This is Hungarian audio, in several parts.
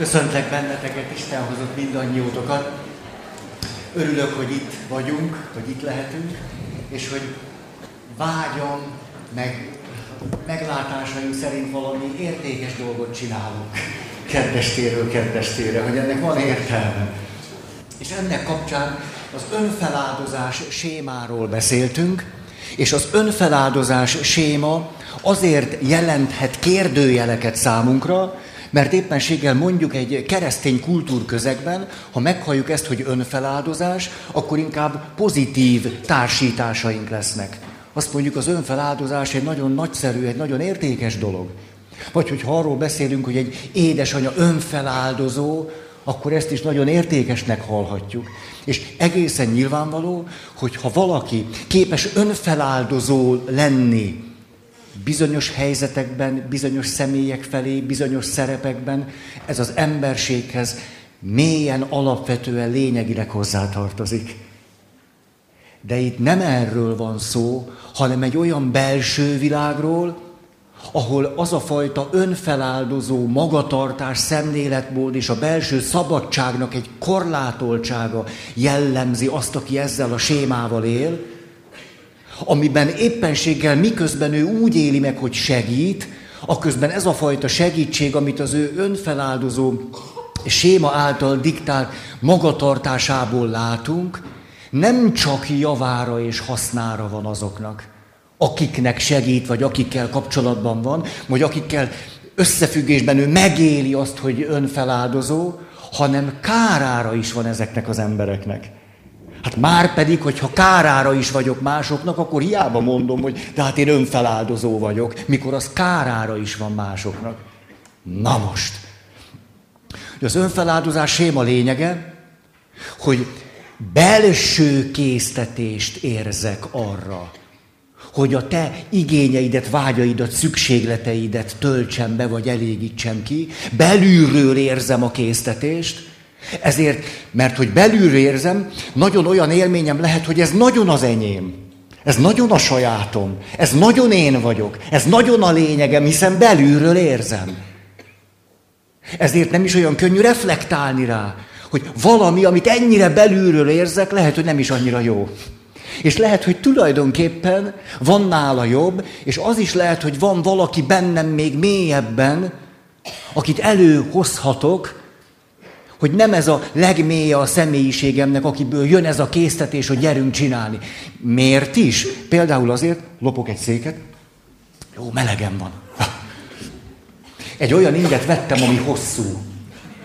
Köszöntlek benneteket, Isten hozott mindannyiótokat. Örülök, hogy itt vagyunk, hogy itt lehetünk, és hogy vágyam, meg meglátásaim szerint valami értékes dolgot csinálunk. Kedvestéről kedvestére, hogy ennek van értelme. És ennek kapcsán az önfeláldozás sémáról beszéltünk, és az önfeláldozás séma azért jelenthet kérdőjeleket számunkra, mert éppenséggel mondjuk egy keresztény kultúrközegben, ha meghalljuk ezt, hogy önfeláldozás, akkor inkább pozitív társításaink lesznek. Azt mondjuk, az önfeláldozás egy nagyon nagyszerű, egy nagyon értékes dolog. Vagy hogyha arról beszélünk, hogy egy édesanyja önfeláldozó, akkor ezt is nagyon értékesnek hallhatjuk. És egészen nyilvánvaló, hogy ha valaki képes önfeláldozó lenni, bizonyos helyzetekben, bizonyos személyek felé, bizonyos szerepekben, ez az emberséghez mélyen, alapvetően, lényegileg hozzátartozik. De itt nem erről van szó, hanem egy olyan belső világról, ahol az a fajta önfeláldozó magatartás, szemléletmód és a belső szabadságnak egy korlátoltsága jellemzi azt, aki ezzel a sémával él, amiben éppenséggel miközben ő úgy éli meg, hogy segít, aközben ez a fajta segítség, amit az ő önfeláldozó séma által diktált magatartásából látunk, nem csak javára és hasznára van azoknak, akiknek segít, vagy akikkel kapcsolatban van, vagy akikkel összefüggésben ő megéli azt, hogy önfeláldozó, hanem kárára is van ezeknek az embereknek. Hát már pedig, hogyha kárára is vagyok másoknak, akkor hiába mondom, hogy de hát én önfeláldozó vagyok, mikor az kárára is van másoknak. Na most. Az önfeláldozás séma lényege, hogy belső késztetést érzek arra, hogy a te igényeidet, vágyaidat, szükségleteidet töltsem be, vagy elégítsem ki. Belülről érzem a késztetést, ezért, mert hogy belülről érzem, nagyon olyan élményem lehet, hogy ez nagyon az enyém. Ez nagyon a sajátom. Ez nagyon én vagyok. Ez nagyon a lényegem, hiszen belülről érzem. Ezért nem is olyan könnyű reflektálni rá, hogy valami, amit ennyire belülről érzek, lehet, hogy nem is annyira jó. És lehet, hogy tulajdonképpen van nála jobb, és az is lehet, hogy van valaki bennem még mélyebben, akit előhozhatok, hogy nem ez a legmélye a személyiségemnek, akiből jön ez a késztetés, hogy gyerünk csinálni. Miért is? Például azért, lopok egy széket, jó, melegem van. Egy olyan inget vettem, ami hosszú.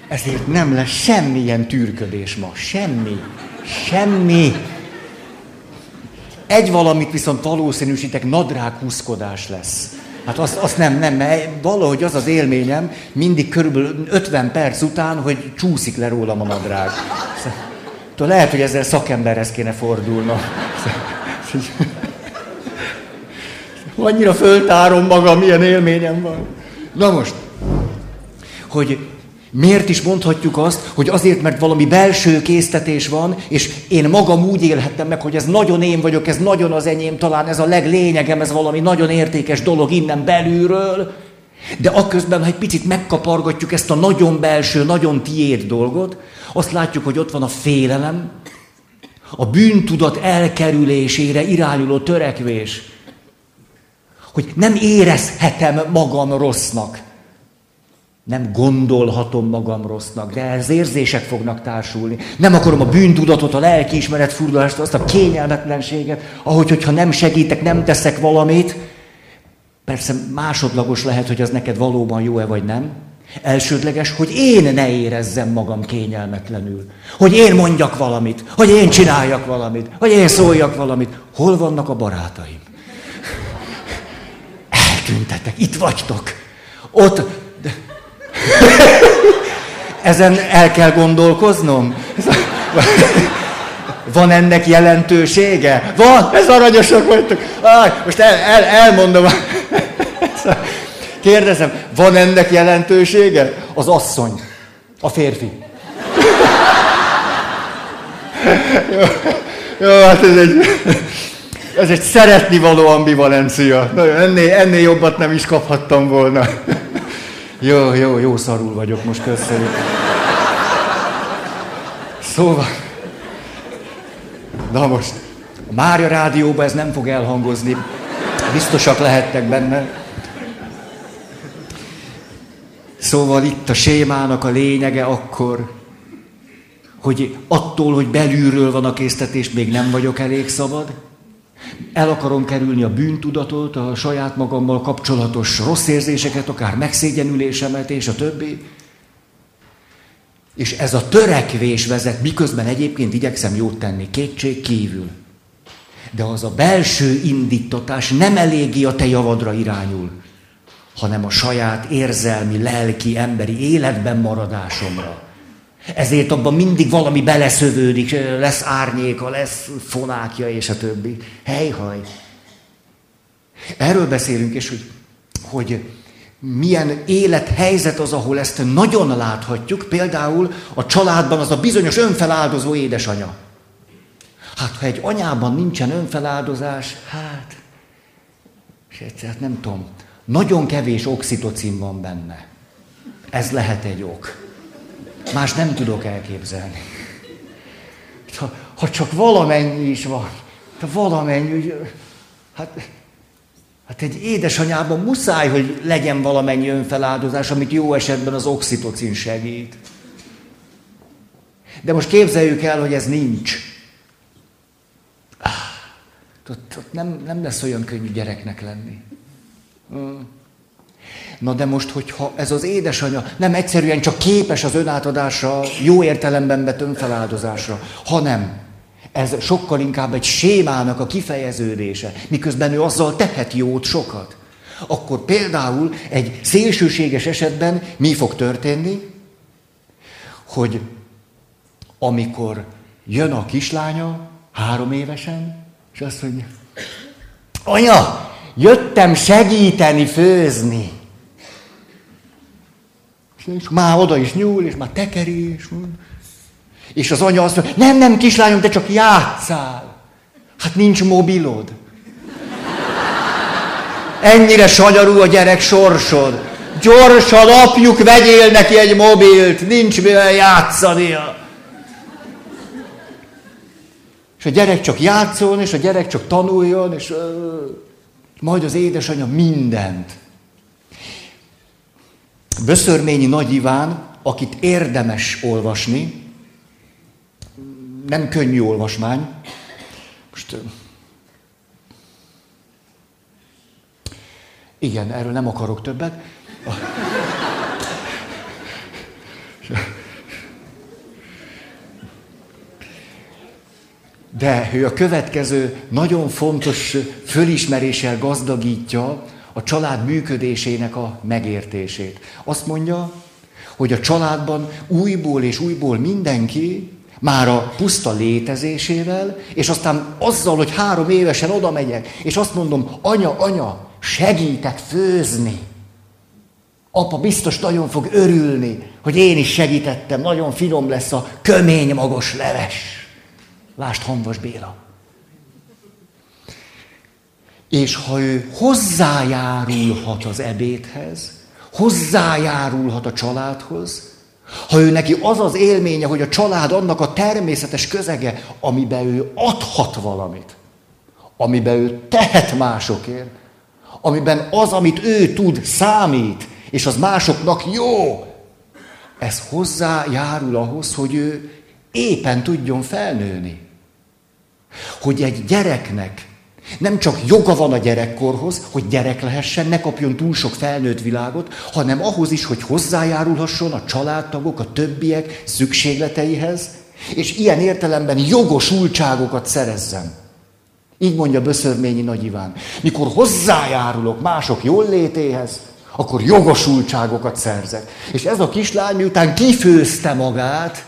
Ezért nem lesz semmilyen tűrködés ma. Semmi. Semmi. Egy valamit viszont valószínűsítek, nadrághúzkodás lesz. Hát azt, azt nem, nem, mert valahogy az az élményem, mindig körülbelül 50 perc után, hogy csúszik le rólam a nadrág. Szóval lehet, hogy ezzel szakemberhez kéne fordulnom. Annyira föltárom magam, milyen élményem van. Na most, hogy Miért is mondhatjuk azt, hogy azért, mert valami belső késztetés van, és én magam úgy élhettem meg, hogy ez nagyon én vagyok, ez nagyon az enyém, talán ez a leglényegem, ez valami nagyon értékes dolog innen belülről, de akközben, ha egy picit megkapargatjuk ezt a nagyon belső, nagyon tiéd dolgot, azt látjuk, hogy ott van a félelem, a bűntudat elkerülésére irányuló törekvés, hogy nem érezhetem magam rossznak. Nem gondolhatom magam rossznak, de ez érzések fognak társulni. Nem akarom a bűntudatot, a lelkiismeret furdalást, azt a kényelmetlenséget, ahogy, hogyha nem segítek, nem teszek valamit. Persze másodlagos lehet, hogy az neked valóban jó-e vagy nem. Elsődleges, hogy én ne érezzem magam kényelmetlenül. Hogy én mondjak valamit, hogy én csináljak valamit, hogy én szóljak valamit. Hol vannak a barátaim? Eltüntetek, itt vagytok. Ott Ezen el kell gondolkoznom? Van ennek jelentősége? Van, ez aranyosak vagytok. Aj, most el, el, elmondom. Kérdezem, van ennek jelentősége? Az asszony, a férfi. Jó, jó hát ez egy, ez egy szeretni való ambivalencia. Ennél, ennél jobbat nem is kaphattam volna. Jó, jó, jó szarul vagyok most, köszönjük. Szóval, na most, a Mária rádióban ez nem fog elhangozni, biztosak lehettek benne. Szóval itt a sémának a lényege akkor, hogy attól, hogy belülről van a késztetés, még nem vagyok elég szabad. El akarom kerülni a bűntudatot, a saját magammal kapcsolatos rossz érzéseket, akár megszégyenülésemet és a többi. És ez a törekvés vezet, miközben egyébként igyekszem jót tenni, kétség kívül. De az a belső indítatás nem eléggé a te javadra irányul, hanem a saját érzelmi, lelki, emberi életben maradásomra. Ezért abban mindig valami beleszövődik, lesz árnyéka, lesz fonákja és a többi. Helyhaj. Erről beszélünk, és hogy, hogy milyen élethelyzet az, ahol ezt nagyon láthatjuk. Például a családban az a bizonyos önfeláldozó édesanya. Hát, ha egy anyában nincsen önfeláldozás, hát, és egyszer, hát nem tudom, nagyon kevés oxitocin van benne. Ez lehet egy ok. Más nem tudok elképzelni. Ha, ha csak valamennyi is van, ha valamennyi, hát, hát egy édesanyában muszáj, hogy legyen valamennyi önfeláldozás, amit jó esetben az oxitocin segít. De most képzeljük el, hogy ez nincs. Ah, ott, ott nem, nem lesz olyan könnyű gyereknek lenni. Na de most, hogyha ez az édesanyja nem egyszerűen csak képes az önátadásra, jó értelemben vett önfeláldozásra, hanem ez sokkal inkább egy sémának a kifejeződése, miközben ő azzal tehet jót sokat. Akkor például egy szélsőséges esetben mi fog történni? Hogy amikor jön a kislánya, három évesen, és azt mondja, anya, jöttem segíteni főzni. És már oda is nyúl, és már tekeri, és, az anya azt mondja, nem, nem, kislányom, te csak játszál. Hát nincs mobilod. Ennyire sanyarú a gyerek sorsod. Gyorsan, apjuk, vegyél neki egy mobilt, nincs mivel játszania. És a gyerek csak játszon, és a gyerek csak tanuljon, és majd az édesanyja mindent. Böszörményi Nagy Iván, akit érdemes olvasni, nem könnyű olvasmány. Most, igen, erről nem akarok többet. De ő a következő nagyon fontos fölismeréssel gazdagítja a család működésének a megértését. Azt mondja, hogy a családban újból és újból mindenki már a puszta létezésével, és aztán azzal, hogy három évesen oda megyek, és azt mondom, anya, anya, segítek főzni. Apa biztos nagyon fog örülni, hogy én is segítettem, nagyon finom lesz a kömény magos leves. Lást Hanvas Béla. És ha ő hozzájárulhat az ebédhez, hozzájárulhat a családhoz, ha ő neki az az élménye, hogy a család annak a természetes közege, amiben ő adhat valamit, amiben ő tehet másokért, amiben az, amit ő tud, számít, és az másoknak jó, ez hozzájárul ahhoz, hogy ő éppen tudjon felnőni. Hogy egy gyereknek nem csak joga van a gyerekkorhoz, hogy gyerek lehessen, ne kapjon túl sok felnőtt világot, hanem ahhoz is, hogy hozzájárulhasson a családtagok, a többiek szükségleteihez, és ilyen értelemben jogosultságokat szerezzen. Így mondja Böszörményi Nagy Iván. Mikor hozzájárulok mások jól létéhez, akkor jogosultságokat szerzek. És ez a kislány miután kifőzte magát,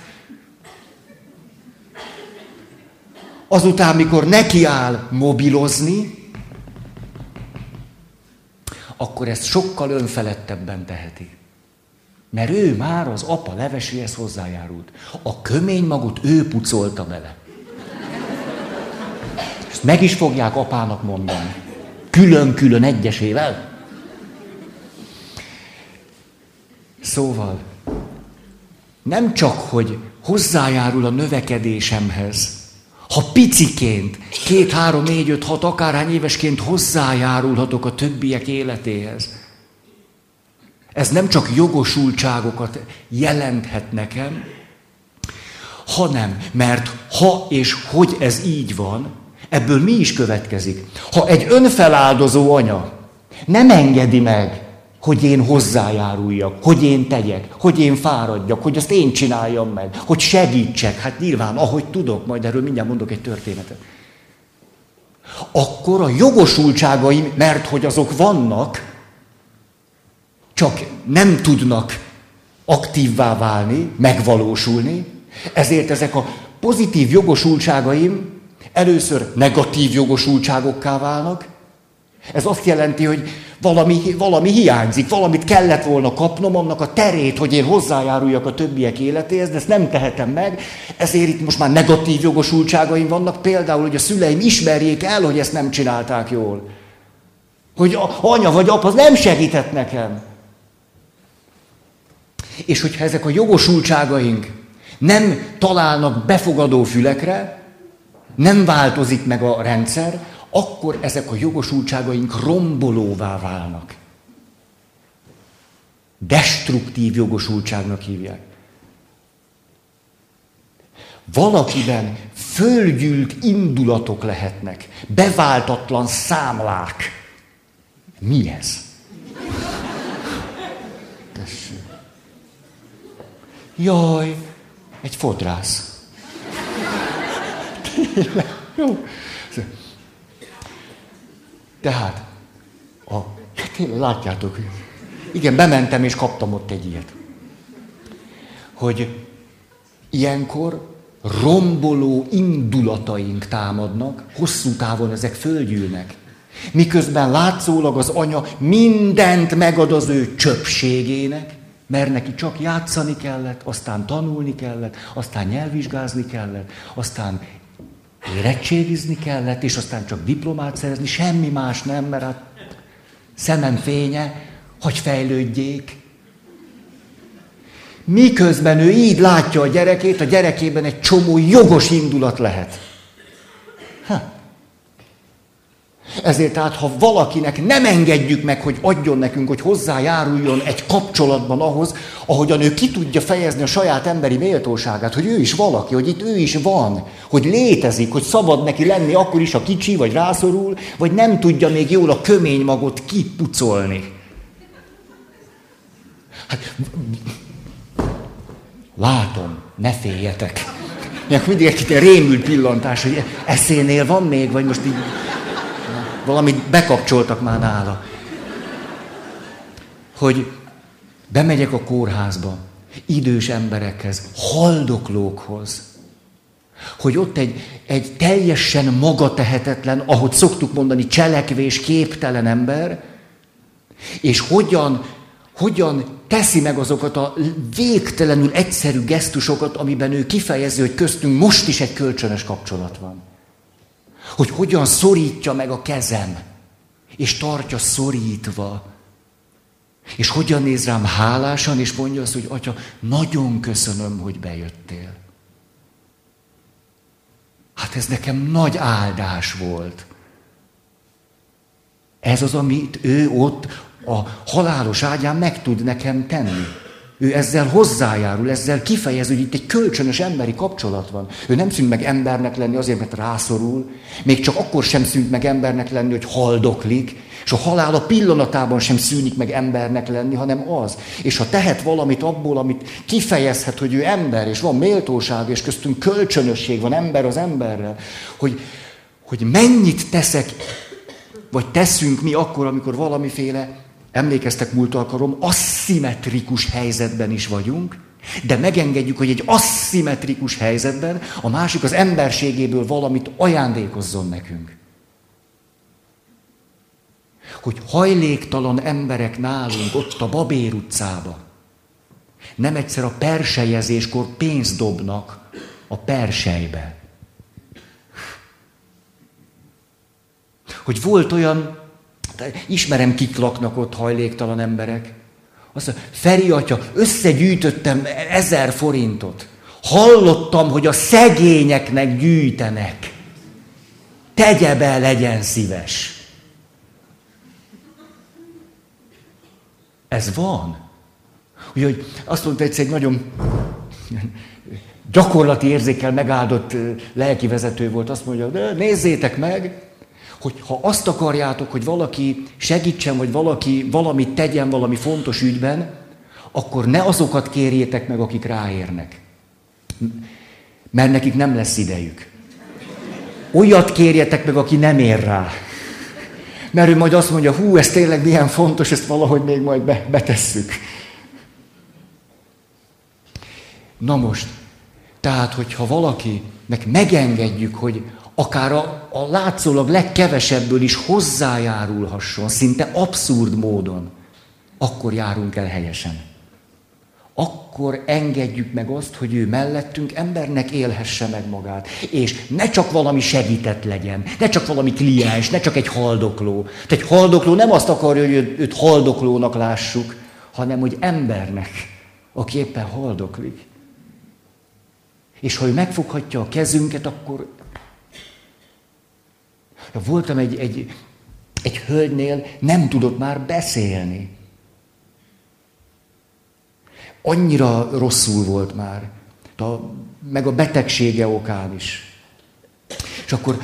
azután, mikor nekiáll mobilozni, akkor ezt sokkal önfelettebben teheti. Mert ő már az apa leveséhez hozzájárult. A kömény magot ő pucolta bele. Ezt meg is fogják apának mondani. Külön-külön egyesével. Szóval, nem csak, hogy hozzájárul a növekedésemhez, ha piciként, két, három, négy, öt, hat, akárhány évesként hozzájárulhatok a többiek életéhez, ez nem csak jogosultságokat jelenthet nekem, hanem, mert ha és hogy ez így van, ebből mi is következik. Ha egy önfeláldozó anya nem engedi meg, hogy én hozzájáruljak, hogy én tegyek, hogy én fáradjak, hogy azt én csináljam meg, hogy segítsek, hát nyilván, ahogy tudok, majd erről mindjárt mondok egy történetet. Akkor a jogosultságaim, mert hogy azok vannak, csak nem tudnak aktívvá válni, megvalósulni, ezért ezek a pozitív jogosultságaim először negatív jogosultságokká válnak. Ez azt jelenti, hogy valami, valami hiányzik, valamit kellett volna kapnom, annak a terét, hogy én hozzájáruljak a többiek életéhez, de ezt nem tehetem meg, ezért itt most már negatív jogosultságaim vannak, például, hogy a szüleim ismerjék el, hogy ezt nem csinálták jól. Hogy a anya vagy apa nem segített nekem. És hogyha ezek a jogosultságaink nem találnak befogadó fülekre, nem változik meg a rendszer, akkor ezek a jogosultságaink rombolóvá válnak. Destruktív jogosultságnak hívják. Valakiben fölgyűlt indulatok lehetnek, beváltatlan számlák. Mi ez? Jaj, egy fodrász. Jó. Tehát, a, tényleg látjátok, igen, bementem és kaptam ott egy ilyet. Hogy ilyenkor romboló indulataink támadnak, hosszú távon ezek földgyűlnek. Miközben látszólag az anya mindent megad az ő csöpségének, mert neki csak játszani kellett, aztán tanulni kellett, aztán nyelvvizsgázni kellett, aztán érettségizni kellett, és aztán csak diplomát szerezni, semmi más nem, mert hát szemem fénye, hogy fejlődjék. Miközben ő így látja a gyerekét, a gyerekében egy csomó jogos indulat lehet. Ha. Ezért tehát, ha valakinek nem engedjük meg, hogy adjon nekünk, hogy hozzájáruljon egy kapcsolatban ahhoz, ahogyan ő ki tudja fejezni a saját emberi méltóságát, hogy ő is valaki, hogy itt ő is van, hogy létezik, hogy szabad neki lenni akkor is, ha kicsi, vagy rászorul, vagy nem tudja még jól a kömény magot kipucolni. Hát, látom, ne féljetek. Mindig egy rémült pillantás, hogy eszénél van még, vagy most így valamit bekapcsoltak már nála. Hogy bemegyek a kórházba, idős emberekhez, haldoklókhoz, hogy ott egy, egy teljesen magatehetetlen, ahogy szoktuk mondani, cselekvés képtelen ember, és hogyan, hogyan teszi meg azokat a végtelenül egyszerű gesztusokat, amiben ő kifejezi, hogy köztünk most is egy kölcsönös kapcsolat van hogy hogyan szorítja meg a kezem, és tartja szorítva. És hogyan néz rám hálásan, és mondja azt, hogy Atya, nagyon köszönöm, hogy bejöttél. Hát ez nekem nagy áldás volt. Ez az, amit ő ott a halálos ágyán meg tud nekem tenni. Ő ezzel hozzájárul, ezzel kifejez, hogy itt egy kölcsönös emberi kapcsolat van. Ő nem szűnt meg embernek lenni azért, mert rászorul, még csak akkor sem szűnt meg embernek lenni, hogy haldoklik, és a halál a pillanatában sem szűnik meg embernek lenni, hanem az. És ha tehet valamit abból, amit kifejezhet, hogy ő ember, és van méltóság, és köztünk kölcsönösség van ember az emberrel, hogy, hogy mennyit teszek, vagy teszünk mi akkor, amikor valamiféle emlékeztek múlt alkalom, aszimmetrikus helyzetben is vagyunk, de megengedjük, hogy egy aszimmetrikus helyzetben a másik az emberségéből valamit ajándékozzon nekünk. Hogy hajléktalan emberek nálunk ott a Babér utcába nem egyszer a persejezéskor pénzt dobnak a persejbe. Hogy volt olyan ismerem, kik laknak ott hajléktalan emberek, Azt mondja, Feri atya, összegyűjtöttem ezer forintot. Hallottam, hogy a szegényeknek gyűjtenek. Tegye be, legyen szíves. Ez van. Úgyhogy azt mondta egyszer egy nagyon gyakorlati érzékel megáldott lelki vezető volt, azt mondja, de nézzétek meg, hogy ha azt akarjátok, hogy valaki segítsen, vagy valaki valamit tegyen valami fontos ügyben, akkor ne azokat kérjétek meg, akik ráérnek. Mert nekik nem lesz idejük. Olyat kérjetek meg, aki nem ér rá. Mert ő majd azt mondja, hú, ez tényleg milyen fontos, ezt valahogy még majd be, betesszük. Na most, tehát, hogyha valakinek megengedjük, hogy akár a, a látszólag legkevesebből is hozzájárulhasson, szinte abszurd módon, akkor járunk el helyesen. Akkor engedjük meg azt, hogy ő mellettünk embernek élhesse meg magát. És ne csak valami segített legyen, ne csak valami kliens, ne csak egy haldokló. Tehát egy haldokló nem azt akarja, hogy őt, őt haldoklónak lássuk, hanem hogy embernek, aki éppen haldoklik. És ha ő megfoghatja a kezünket, akkor... Voltam egy, egy, egy hölgynél, nem tudott már beszélni. Annyira rosszul volt már. A, meg a betegsége okán is. És akkor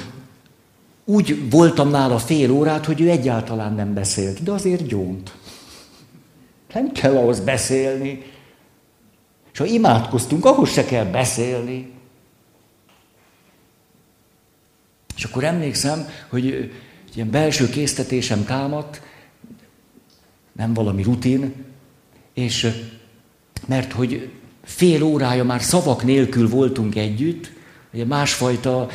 úgy voltam nála fél órát, hogy ő egyáltalán nem beszélt, de azért gyónt. Nem kell ahhoz beszélni. És ha imádkoztunk, ahhoz se kell beszélni. És akkor emlékszem, hogy ilyen belső késztetésem támadt, nem valami rutin, és mert hogy fél órája már szavak nélkül voltunk együtt, ugye másfajta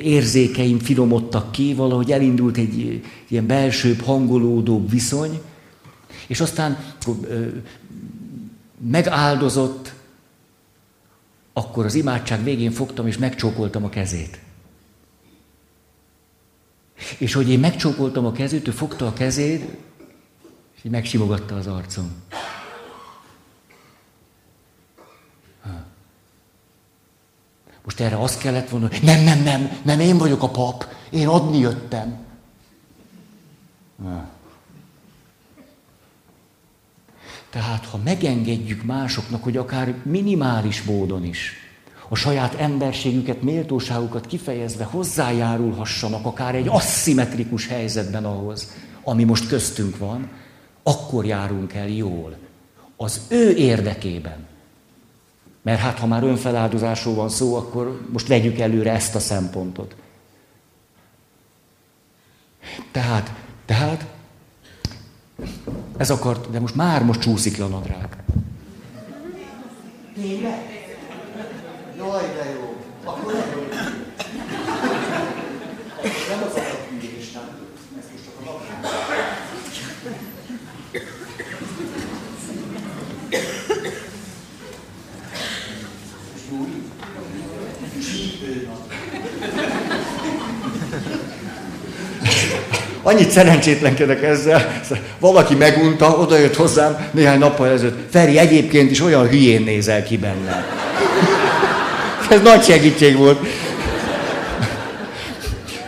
érzékeim finomodtak ki, valahogy elindult egy ilyen belsőbb, hangolódóbb viszony, és aztán megáldozott, akkor az imádság végén fogtam és megcsókoltam a kezét. És hogy én megcsókoltam a kezét, ő fogta a kezét, és megsimogatta az arcom. Most erre azt kellett volna, hogy nem, nem, nem, nem, én vagyok a pap, én adni jöttem. Tehát, ha megengedjük másoknak, hogy akár minimális módon is a saját emberségüket, méltóságukat kifejezve hozzájárulhassanak akár egy aszimmetrikus helyzetben ahhoz, ami most köztünk van, akkor járunk el jól. Az ő érdekében. Mert hát, ha már önfeláldozásról van szó, akkor most vegyük előre ezt a szempontot. Tehát, tehát ez akart, de most már most csúszik le a nadrág. Tényleg? Akkor nem az a hűlés, nem. Ez most csak a napján. Annyit szerencsétlenkedek ezzel. Valaki megunta, oda jött hozzám néhány nappal ezelőtt. Feri, egyébként is olyan hülyén nézel ki benne. Ez nagy segítség volt.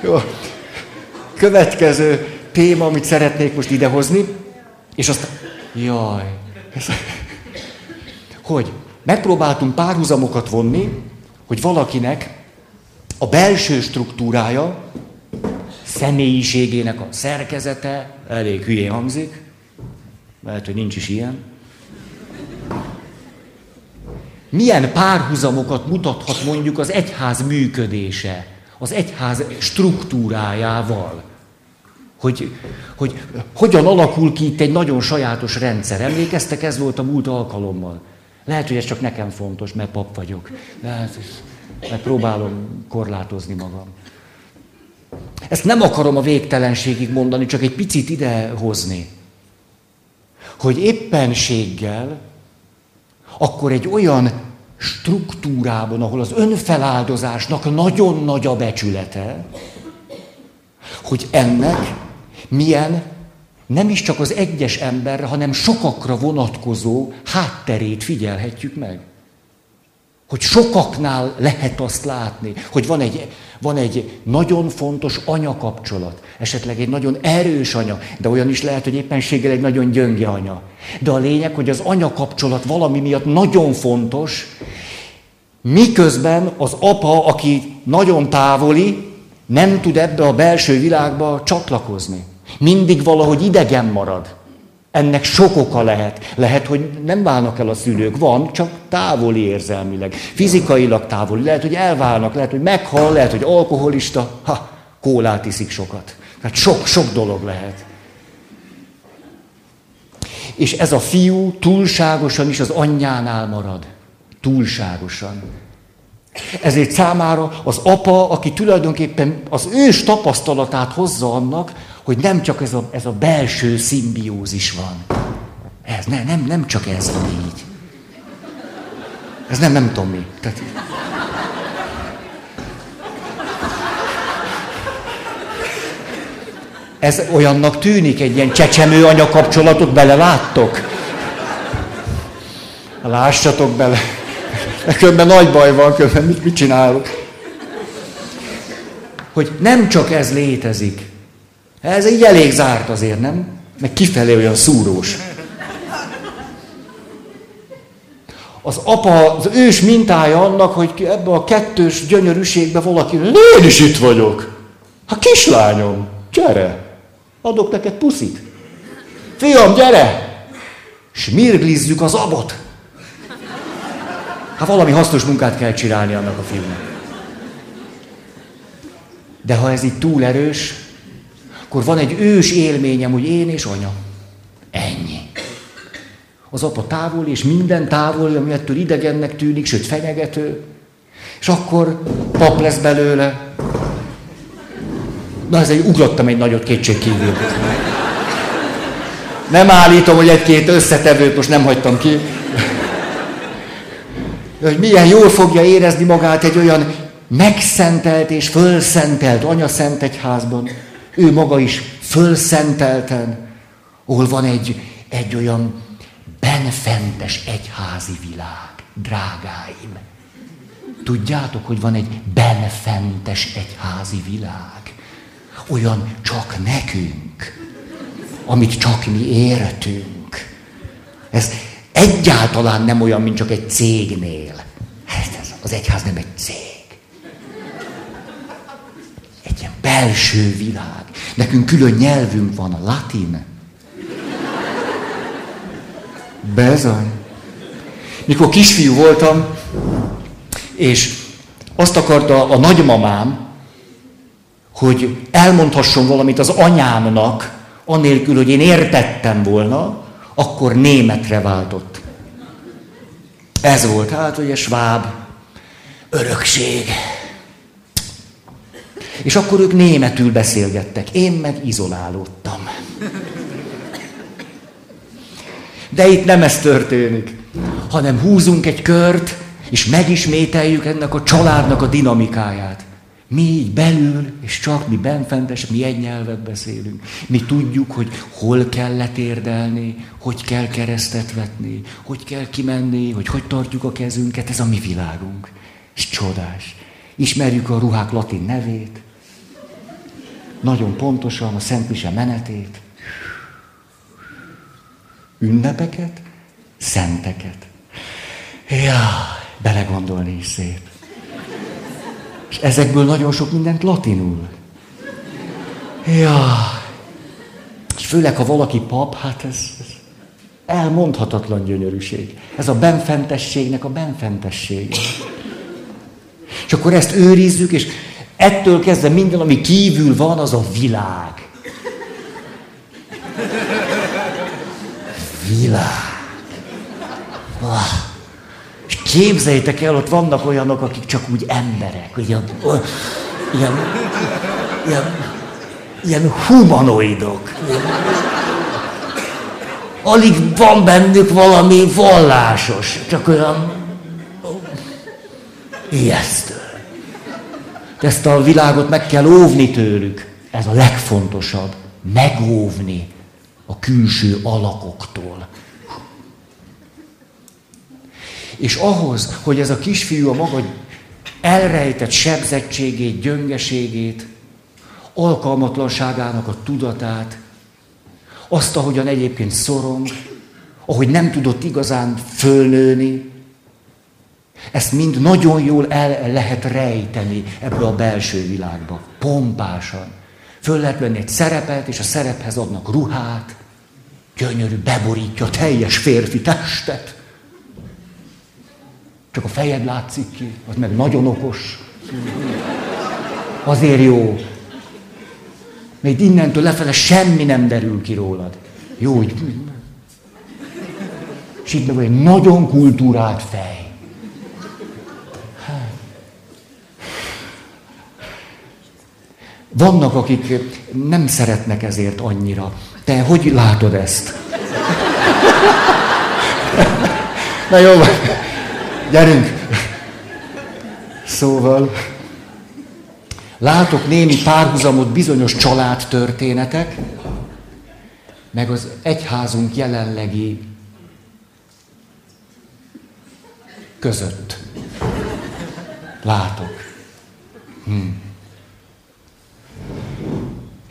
Jó. Következő téma, amit szeretnék most idehozni, és azt... Jaj. Hogy megpróbáltunk párhuzamokat vonni, hogy valakinek a belső struktúrája személyiségének a szerkezete, elég hülyén hangzik, lehet, hogy nincs is ilyen. Milyen párhuzamokat mutathat mondjuk az egyház működése, az egyház struktúrájával? Hogy, hogy hogyan alakul ki itt egy nagyon sajátos rendszer. Emlékeztek, ez volt a múlt alkalommal. Lehet, hogy ez csak nekem fontos, mert pap vagyok. Lehet, mert próbálom korlátozni magam. Ezt nem akarom a végtelenségig mondani, csak egy picit ide hozni. Hogy éppenséggel akkor egy olyan struktúrában, ahol az önfeláldozásnak nagyon nagy a becsülete, hogy ennek milyen nem is csak az egyes emberre, hanem sokakra vonatkozó hátterét figyelhetjük meg. Hogy sokaknál lehet azt látni, hogy van egy, van egy nagyon fontos anyakapcsolat, esetleg egy nagyon erős anya, de olyan is lehet, hogy éppenséggel egy nagyon gyönge anya. De a lényeg, hogy az anyakapcsolat valami miatt nagyon fontos, miközben az apa, aki nagyon távoli, nem tud ebbe a belső világba csatlakozni. Mindig valahogy idegen marad. Ennek sok oka lehet. Lehet, hogy nem válnak el a szülők, van, csak távoli érzelmileg. Fizikailag távoli. Lehet, hogy elválnak, lehet, hogy meghal, lehet, hogy alkoholista. Ha, kólát iszik sokat. Tehát sok-sok dolog lehet. És ez a fiú túlságosan is az anyjánál marad. Túlságosan. Ezért számára az apa, aki tulajdonképpen az ős tapasztalatát hozza annak, hogy nem csak ez a, ez a belső szimbiózis van. Ez ne, nem, nem csak ez van így. Ez nem, nem tudom mi. Tehát... Ez olyannak tűnik, egy ilyen csecsemő anya kapcsolatot beleláttok? Lássatok bele. Különben nagy baj van, különben mit, mit csinálok? Hogy nem csak ez létezik. Ez így elég zárt azért, nem? Meg kifelé olyan szúrós. Az apa, az ős mintája annak, hogy ebbe a kettős gyönyörűségbe valaki, én is itt vagyok. Ha kislányom, gyere, adok neked puszit. Fiam, gyere! Smirglizzük az abot. Hát valami hasznos munkát kell csinálni annak a fiúnak. De ha ez így túl erős, akkor van egy ős élményem, hogy én és anya. Ennyi. Az apa távol, és minden távol, ami ettől idegennek tűnik, sőt fenyegető. És akkor pap lesz belőle. Na, ez egy, ugrottam egy nagyot kétség kívül. Nem állítom, hogy egy-két összetevőt most nem hagytam ki hogy milyen jól fogja érezni magát egy olyan megszentelt és fölszentelt anyaszent egyházban. Ő maga is fölszentelten, ahol van egy, egy olyan benfentes egyházi világ, drágáim. Tudjátok, hogy van egy benfentes egyházi világ. Olyan csak nekünk, amit csak mi értünk. Ez, egyáltalán nem olyan, mint csak egy cégnél. Hát ez, az egyház nem egy cég. Egy ilyen belső világ. Nekünk külön nyelvünk van, a latin. Bezony. Mikor kisfiú voltam, és azt akarta a nagymamám, hogy elmondhasson valamit az anyámnak, anélkül, hogy én értettem volna, akkor németre váltott. Ez volt hát, a sváb örökség. És akkor ők németül beszélgettek, én meg izolálódtam. De itt nem ez történik, hanem húzunk egy kört, és megismételjük ennek a családnak a dinamikáját. Mi így belül, és csak mi benfentes, mi egy nyelvet beszélünk. Mi tudjuk, hogy hol kell letérdelni, hogy kell keresztet vetni, hogy kell kimenni, hogy hogy tartjuk a kezünket. Ez a mi világunk. És csodás. Ismerjük a ruhák latin nevét, nagyon pontosan a Szent Mise menetét, ünnepeket, szenteket. Ja, belegondolni is szép. És ezekből nagyon sok mindent latinul. Ja. És főleg, ha valaki pap, hát ez, ez elmondhatatlan gyönyörűség. Ez a benfentességnek a benfentessége. És akkor ezt őrizzük, és ettől kezdve minden, ami kívül van, az a világ. Világ. Ah. Képzeljétek el, ott vannak olyanok, akik csak úgy emberek, ilyen, ilyen, ilyen, ilyen humanoidok. Alig van bennük valami vallásos, csak olyan ijesztő. Ezt a világot meg kell óvni tőlük. Ez a legfontosabb. Megóvni. a külső alakoktól. És ahhoz, hogy ez a kisfiú a maga elrejtett sebzettségét, gyöngeségét, alkalmatlanságának a tudatát, azt, ahogyan egyébként szorong, ahogy nem tudott igazán fölnőni, ezt mind nagyon jól el lehet rejteni ebbe a belső világba, pompásan. Föl lehet venni egy szerepet, és a szerephez adnak ruhát, gyönyörű, beborítja a teljes férfi testet. Csak a fejed látszik ki, az meg nagyon okos. Azért jó. Még innentől lefele semmi nem derül ki rólad. Jó, hogy... És itt meg egy nagyon kultúrált fej. Vannak, akik nem szeretnek ezért annyira. Te hogy látod ezt? Na jó, gyerünk. Szóval, látok némi párhuzamot bizonyos családtörténetek, meg az egyházunk jelenlegi között. Látok. Hmm.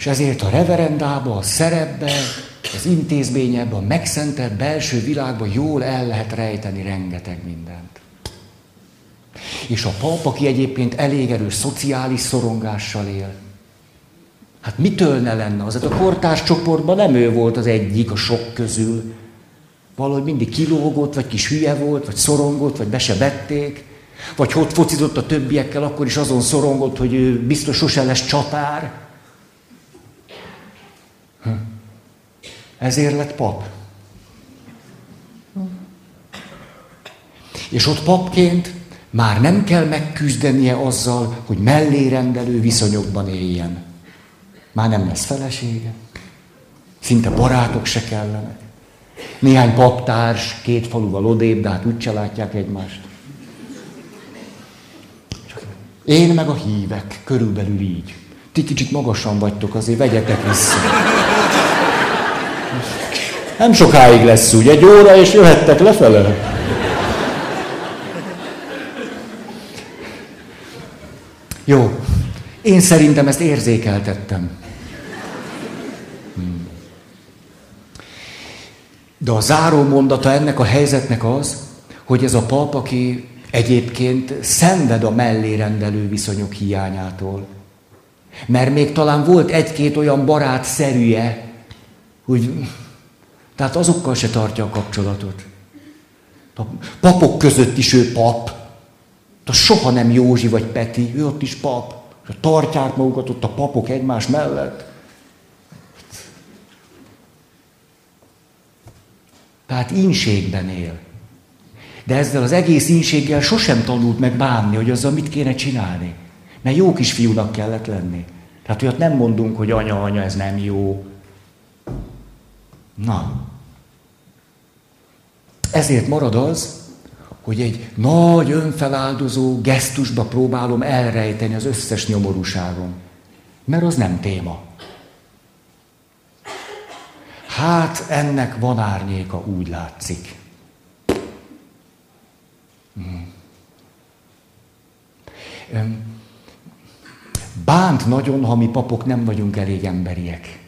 És ezért a reverendába, a szerepbe, az intézményebe, a megszentelt belső világba jól el lehet rejteni rengeteg mindent. És a pap, aki egyébként elég erős szociális szorongással él, hát mitől ne lenne az? Hát a kortárs csoportban nem ő volt az egyik a sok közül. Valahogy mindig kilógott, vagy kis hülye volt, vagy szorongott, vagy be se vették. Vagy ott focizott a többiekkel, akkor is azon szorongott, hogy ő biztos sose lesz csatár. Ezért lett pap. És ott papként már nem kell megküzdenie azzal, hogy mellérendelő viszonyokban éljen. Már nem lesz felesége. Szinte barátok se kellenek. Néhány paptárs, két faluval odébb, de hát úgyse látják egymást. Én meg a hívek, körülbelül így. Ti kicsit magasan vagytok, azért vegyetek vissza. Nem sokáig lesz úgy, egy óra, és jöhettek lefele. Jó, én szerintem ezt érzékeltettem. Hmm. De a záró mondata ennek a helyzetnek az, hogy ez a pap, aki egyébként szenved a mellérendelő viszonyok hiányától. Mert még talán volt egy-két olyan barát szerűje, hogy tehát azokkal se tartja a kapcsolatot. A papok között is ő pap. De soha nem Józsi vagy Peti, ő ott is pap. Tartják magukat ott a papok egymás mellett. Tehát ínségben él. De ezzel az egész ínséggel sosem tanult meg bánni, hogy azzal mit kéne csinálni. Mert jó kisfiúnak kellett lenni. Tehát olyat nem mondunk, hogy anya, anya, ez nem jó. Na. Ezért marad az, hogy egy nagy önfeláldozó gesztusba próbálom elrejteni az összes nyomorúságom. Mert az nem téma. Hát ennek van árnyéka, úgy látszik. Hmm. Bánt nagyon, ha mi papok nem vagyunk elég emberiek.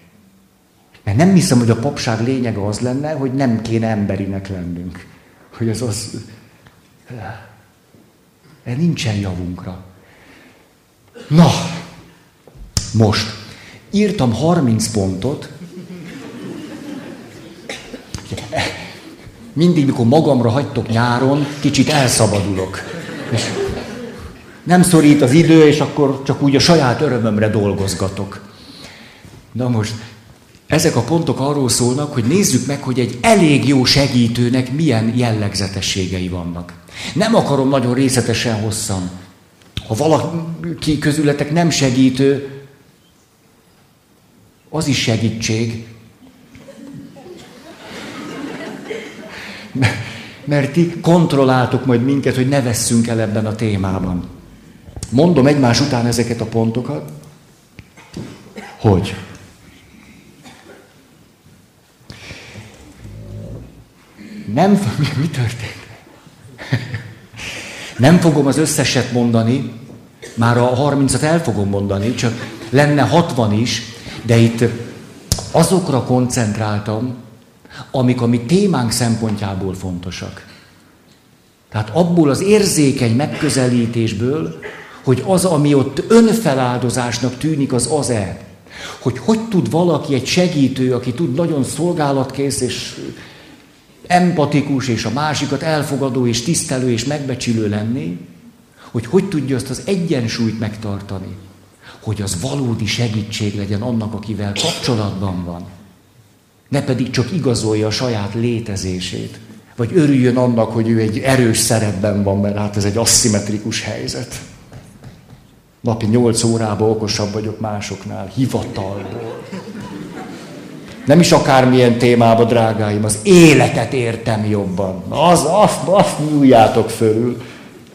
Mert nem hiszem, hogy a papság lényege az lenne, hogy nem kéne emberinek lennünk. Hogy ez az... Ez nincsen javunkra. Na, most. Írtam 30 pontot. Mindig, mikor magamra hagytok nyáron, kicsit elszabadulok. És nem szorít az idő, és akkor csak úgy a saját örömömre dolgozgatok. Na most, ezek a pontok arról szólnak, hogy nézzük meg, hogy egy elég jó segítőnek milyen jellegzetességei vannak. Nem akarom nagyon részletesen hosszan. Ha valaki közületek nem segítő, az is segítség. Mert ti kontrolláltok majd minket, hogy ne vesszünk el ebben a témában. Mondom egymás után ezeket a pontokat, hogy Nem, mi történt? Nem fogom az összeset mondani, már a 30-at el fogom mondani, csak lenne 60 is, de itt azokra koncentráltam, amik a mi témánk szempontjából fontosak. Tehát abból az érzékeny megközelítésből, hogy az, ami ott önfeláldozásnak tűnik, az az-e. Hogy hogy tud valaki, egy segítő, aki tud nagyon szolgálatkész és empatikus, és a másikat elfogadó, és tisztelő, és megbecsülő lenni, hogy hogy tudja azt az egyensúlyt megtartani, hogy az valódi segítség legyen annak, akivel kapcsolatban van. Ne pedig csak igazolja a saját létezését, vagy örüljön annak, hogy ő egy erős szerepben van, mert hát ez egy aszimmetrikus helyzet. Napi nyolc órában okosabb vagyok másoknál, hivatalból. Nem is akármilyen témába, drágáim, az életet értem jobban. Az, azt, azt nyújjátok fölül.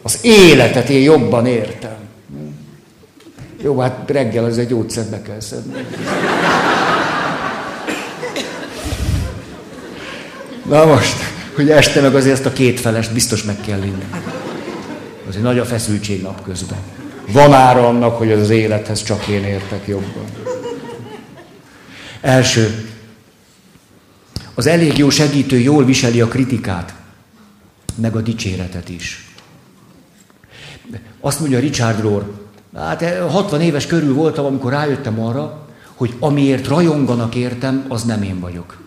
Az életet én jobban értem. Jó, hát reggel az egy gyógyszert be kell szedni. Na most, hogy este meg azért ezt a két felest biztos meg kell inni. Az egy nagy a feszültség napközben. Van ára annak, hogy az élethez csak én értek jobban. Első, az elég jó segítő jól viseli a kritikát, meg a dicséretet is. Azt mondja Richard Rohr, hát 60 eh, éves körül voltam, amikor rájöttem arra, hogy amiért rajonganak értem, az nem én vagyok.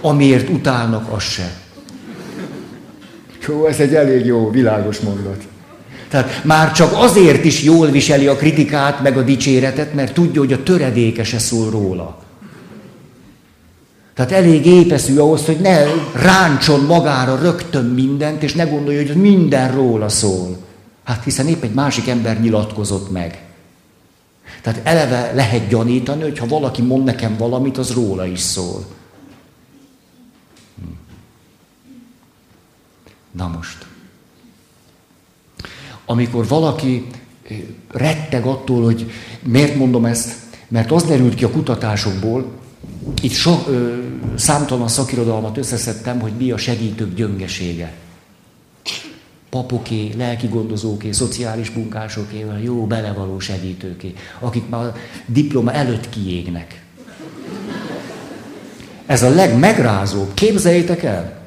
Amiért utálnak, az se. Jó, ez egy elég jó, világos mondat. Tehát már csak azért is jól viseli a kritikát, meg a dicséretet, mert tudja, hogy a töredéke se szól róla. Tehát elég épeszű ahhoz, hogy ne ráncson magára rögtön mindent, és ne gondolja, hogy minden róla szól. Hát hiszen épp egy másik ember nyilatkozott meg. Tehát eleve lehet gyanítani, hogy ha valaki mond nekem valamit, az róla is szól. Hm. Na most. Amikor valaki eh, retteg attól, hogy miért mondom ezt, mert az derült ki a kutatásokból, itt so, ö, számtalan szakirodalmat összeszedtem, hogy mi a segítők gyöngesége. Papoké, lelki gondozóké, szociális munkásoké, jó belevaló segítőké, akik már diploma előtt kiégnek. Ez a legmegrázóbb. Képzeljétek el!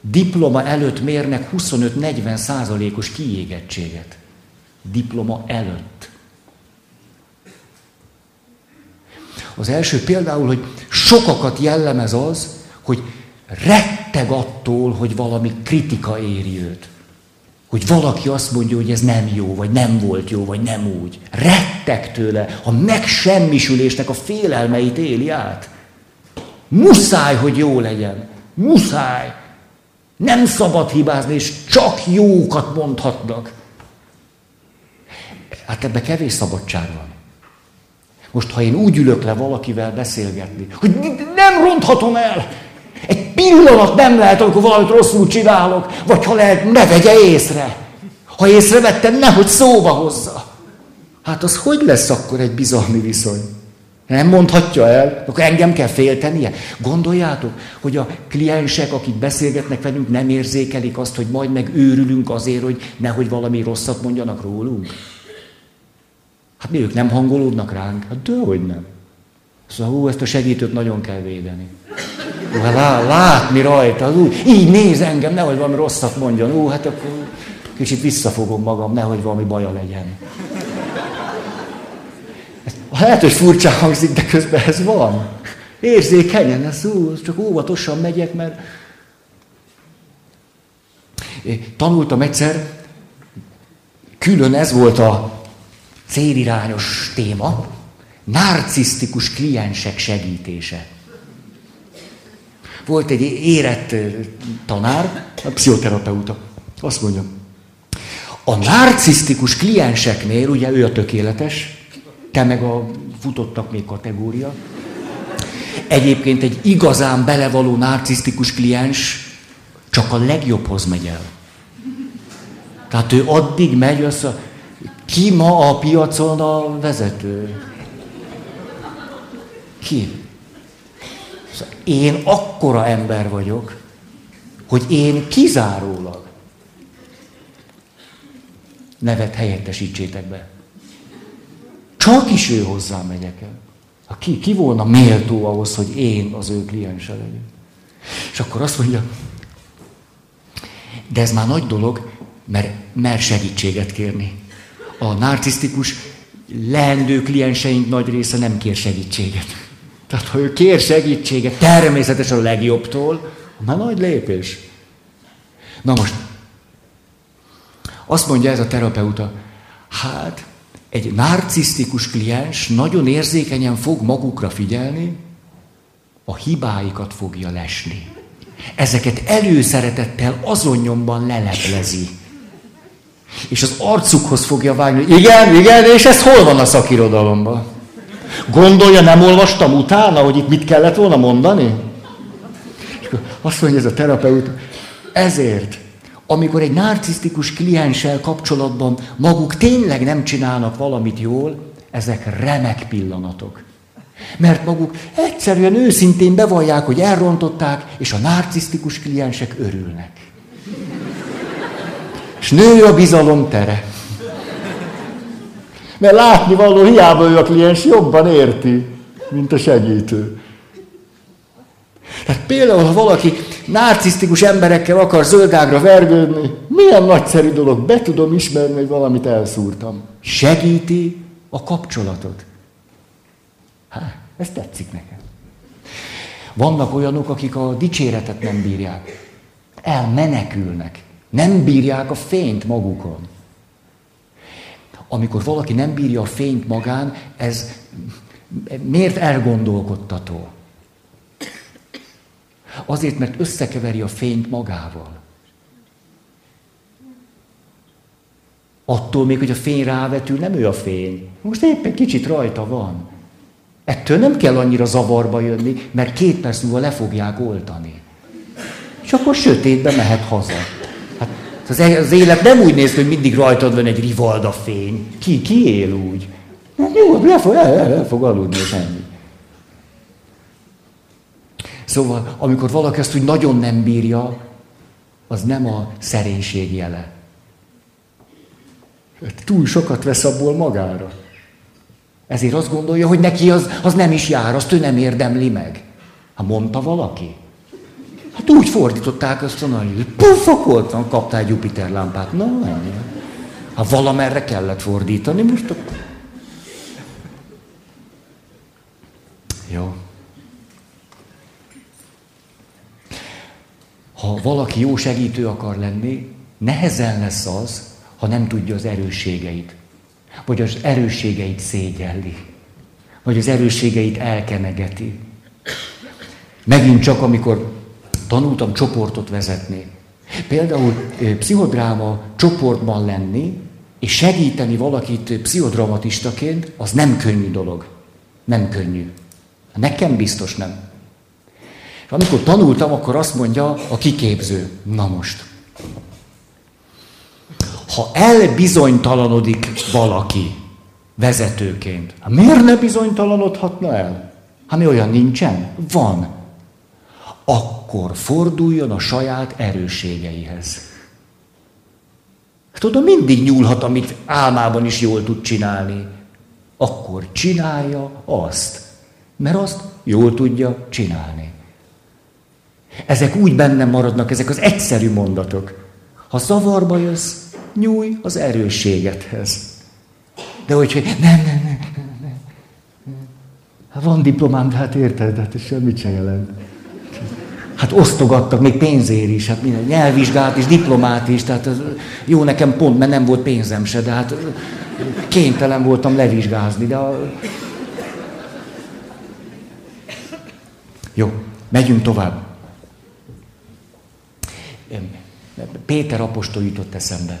Diploma előtt mérnek 25-40 százalékos kiégettséget. Diploma előtt. Az első például, hogy sokakat jellemez az, hogy retteg attól, hogy valami kritika éri őt. Hogy valaki azt mondja, hogy ez nem jó, vagy nem volt jó, vagy nem úgy. Retteg tőle, a megsemmisülésnek a félelmeit éli át. Muszáj, hogy jó legyen. Muszáj. Nem szabad hibázni, és csak jókat mondhatnak. Hát ebbe kevés szabadság van. Most, ha én úgy ülök le valakivel beszélgetni, hogy nem ronthatom el, egy pillanat nem lehet, amikor valamit rosszul csinálok, vagy ha lehet, ne vegye észre. Ha észrevettem, nehogy szóba hozza. Hát az hogy lesz akkor egy bizalmi viszony? Nem mondhatja el, akkor engem kell féltenie. Gondoljátok, hogy a kliensek, akik beszélgetnek velünk, nem érzékelik azt, hogy majd meg őrülünk azért, hogy nehogy valami rosszat mondjanak rólunk. Hát mi ők nem hangolódnak ránk? Hát hogy nem. Szóval hú, ezt a segítőt nagyon kell védeni. Hú, hát lá, látni rajta, hú, így néz engem, nehogy valami rosszat mondjon. Hú, hát akkor kicsit visszafogom magam, nehogy valami baja legyen. Ez, lehet, hogy furcsa hangzik, de közben ez van. Érzékenyen, ez hú, csak óvatosan megyek, mert... Én tanultam egyszer, külön ez volt a célirányos téma, narcisztikus kliensek segítése. Volt egy érett tanár, a pszichoterapeuta. Azt mondja, a narcisztikus klienseknél, ugye ő a tökéletes, te meg a futottak még kategória, egyébként egy igazán belevaló narcisztikus kliens csak a legjobbhoz megy el. Tehát ő addig megy, azt ki ma a piacon a vezető? Ki? Szóval én akkora ember vagyok, hogy én kizárólag nevet helyettesítsétek be. Csak is ő hozzá megyek el. Ha ki, ki volna méltó ahhoz, hogy én az ő kliense legyek? És akkor azt mondja, de ez már nagy dolog, mert mer segítséget kérni. A narcisztikus leendő klienseink nagy része nem kér segítséget. Tehát ha ő kér segítséget, természetesen a legjobbtól, már nagy lépés. Na most, azt mondja ez a terapeuta, hát egy narcisztikus kliens nagyon érzékenyen fog magukra figyelni, a hibáikat fogja lesni. Ezeket előszeretettel azonnyomban leleplezi. És az arcukhoz fogja vágni, igen, igen, és ez hol van a szakirodalomban? Gondolja, nem olvastam utána, hogy itt mit kellett volna mondani? És azt mondja ez a terapeut, ezért, amikor egy narcisztikus klienssel kapcsolatban maguk tényleg nem csinálnak valamit jól, ezek remek pillanatok. Mert maguk egyszerűen őszintén bevallják, hogy elrontották, és a narcisztikus kliensek örülnek. És nő a bizalom tere. Mert látni való hiába ő a kliens jobban érti, mint a segítő. Tehát például, ha valaki narcisztikus emberekkel akar zöldágra vergődni, milyen nagyszerű dolog, be tudom ismerni, hogy valamit elszúrtam. Segíti a kapcsolatot. Hát, ez tetszik nekem. Vannak olyanok, akik a dicséretet nem bírják. Elmenekülnek. Nem bírják a fényt magukon. Amikor valaki nem bírja a fényt magán, ez miért elgondolkodtató? Azért, mert összekeveri a fényt magával. Attól még, hogy a fény rávetül, nem ő a fény. Most éppen kicsit rajta van. Ettől nem kell annyira zavarba jönni, mert két perc múlva le fogják oltani. És akkor sötétbe mehet haza. Hát az, e- az élet nem úgy néz hogy mindig rajtad van egy rivalda fény. Ki, ki él úgy? Hát jó, le fog, el, el, el fog aludni, és ennyi. Szóval, amikor valaki ezt úgy nagyon nem bírja, az nem a szerénység jele. Túl sokat vesz abból magára. Ezért azt gondolja, hogy neki az, az nem is jár, azt ő nem érdemli meg. Ha mondta valaki. Hát úgy fordították azt a nagy, pufakoltan kaptál Jupiter lámpát. Na, ennyi. Ha valamerre kellett fordítani, most akkor... Jó. Ha valaki jó segítő akar lenni, nehezen lesz az, ha nem tudja az erősségeit. Vagy az erősségeit szégyelli. Vagy az erősségeit elkenegeti. Megint csak, amikor tanultam csoportot vezetni. Például pszichodráma csoportban lenni, és segíteni valakit pszichodramatistaként, az nem könnyű dolog. Nem könnyű. Nekem biztos nem. És amikor tanultam, akkor azt mondja a kiképző, na most, ha elbizonytalanodik valaki vezetőként, hát miért ne bizonytalanodhatna el? Hát mi olyan nincsen? Van. Akkor forduljon a saját erősségeihez. Tudod, mindig nyúlhat, amit álmában is jól tud csinálni. Akkor csinálja azt, mert azt jól tudja csinálni. Ezek úgy bennem maradnak, ezek az egyszerű mondatok. Ha zavarba jössz, nyúj az erősségedhez. De hogy, hogy nem, nem, nem, nem, nem. Hát van diplomám, de hát érted, hát ez semmit sem jelent. Hát osztogattak még pénzért is, hát minden, nyelvvizsgát is, diplomát is, tehát az, jó nekem pont, mert nem volt pénzem se, de hát kénytelen voltam levizsgázni, de a... Jó, megyünk tovább. Péter apostol jutott eszembe.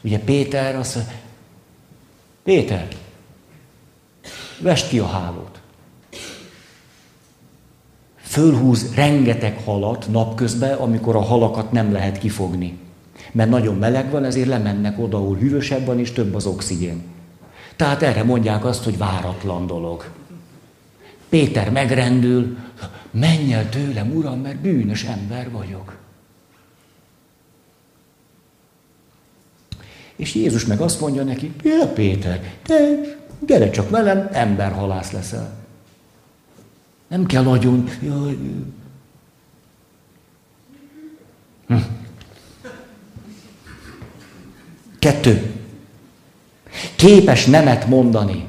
Ugye Péter azt mondja, Péter, vest ki a hálót fölhúz rengeteg halat napközben, amikor a halakat nem lehet kifogni. Mert nagyon meleg van, ezért lemennek oda, ahol hűvösebb van, és több az oxigén. Tehát erre mondják azt, hogy váratlan dolog. Péter megrendül, menj el tőlem, uram, mert bűnös ember vagyok. És Jézus meg azt mondja neki, ja Péter, te gyere csak velem, emberhalász leszel. Nem kell nagyon... Jaj. Hm. Kettő. Képes nemet mondani.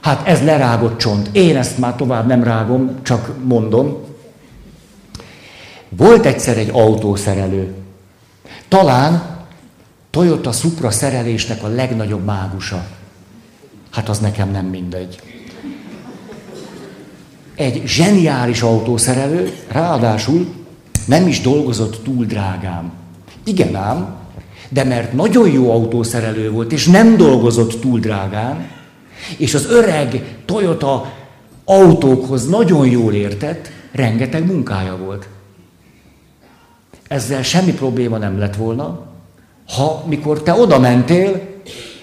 Hát ez lerágott csont. Én ezt már tovább nem rágom, csak mondom. Volt egyszer egy autószerelő. Talán Toyota Supra szerelésnek a legnagyobb mágusa. Hát az nekem nem mindegy. Egy zseniális autószerelő, ráadásul nem is dolgozott túl drágám. Igen ám, de mert nagyon jó autószerelő volt, és nem dolgozott túl drágán, és az öreg Toyota autókhoz nagyon jól értett, rengeteg munkája volt. Ezzel semmi probléma nem lett volna, ha mikor te oda mentél,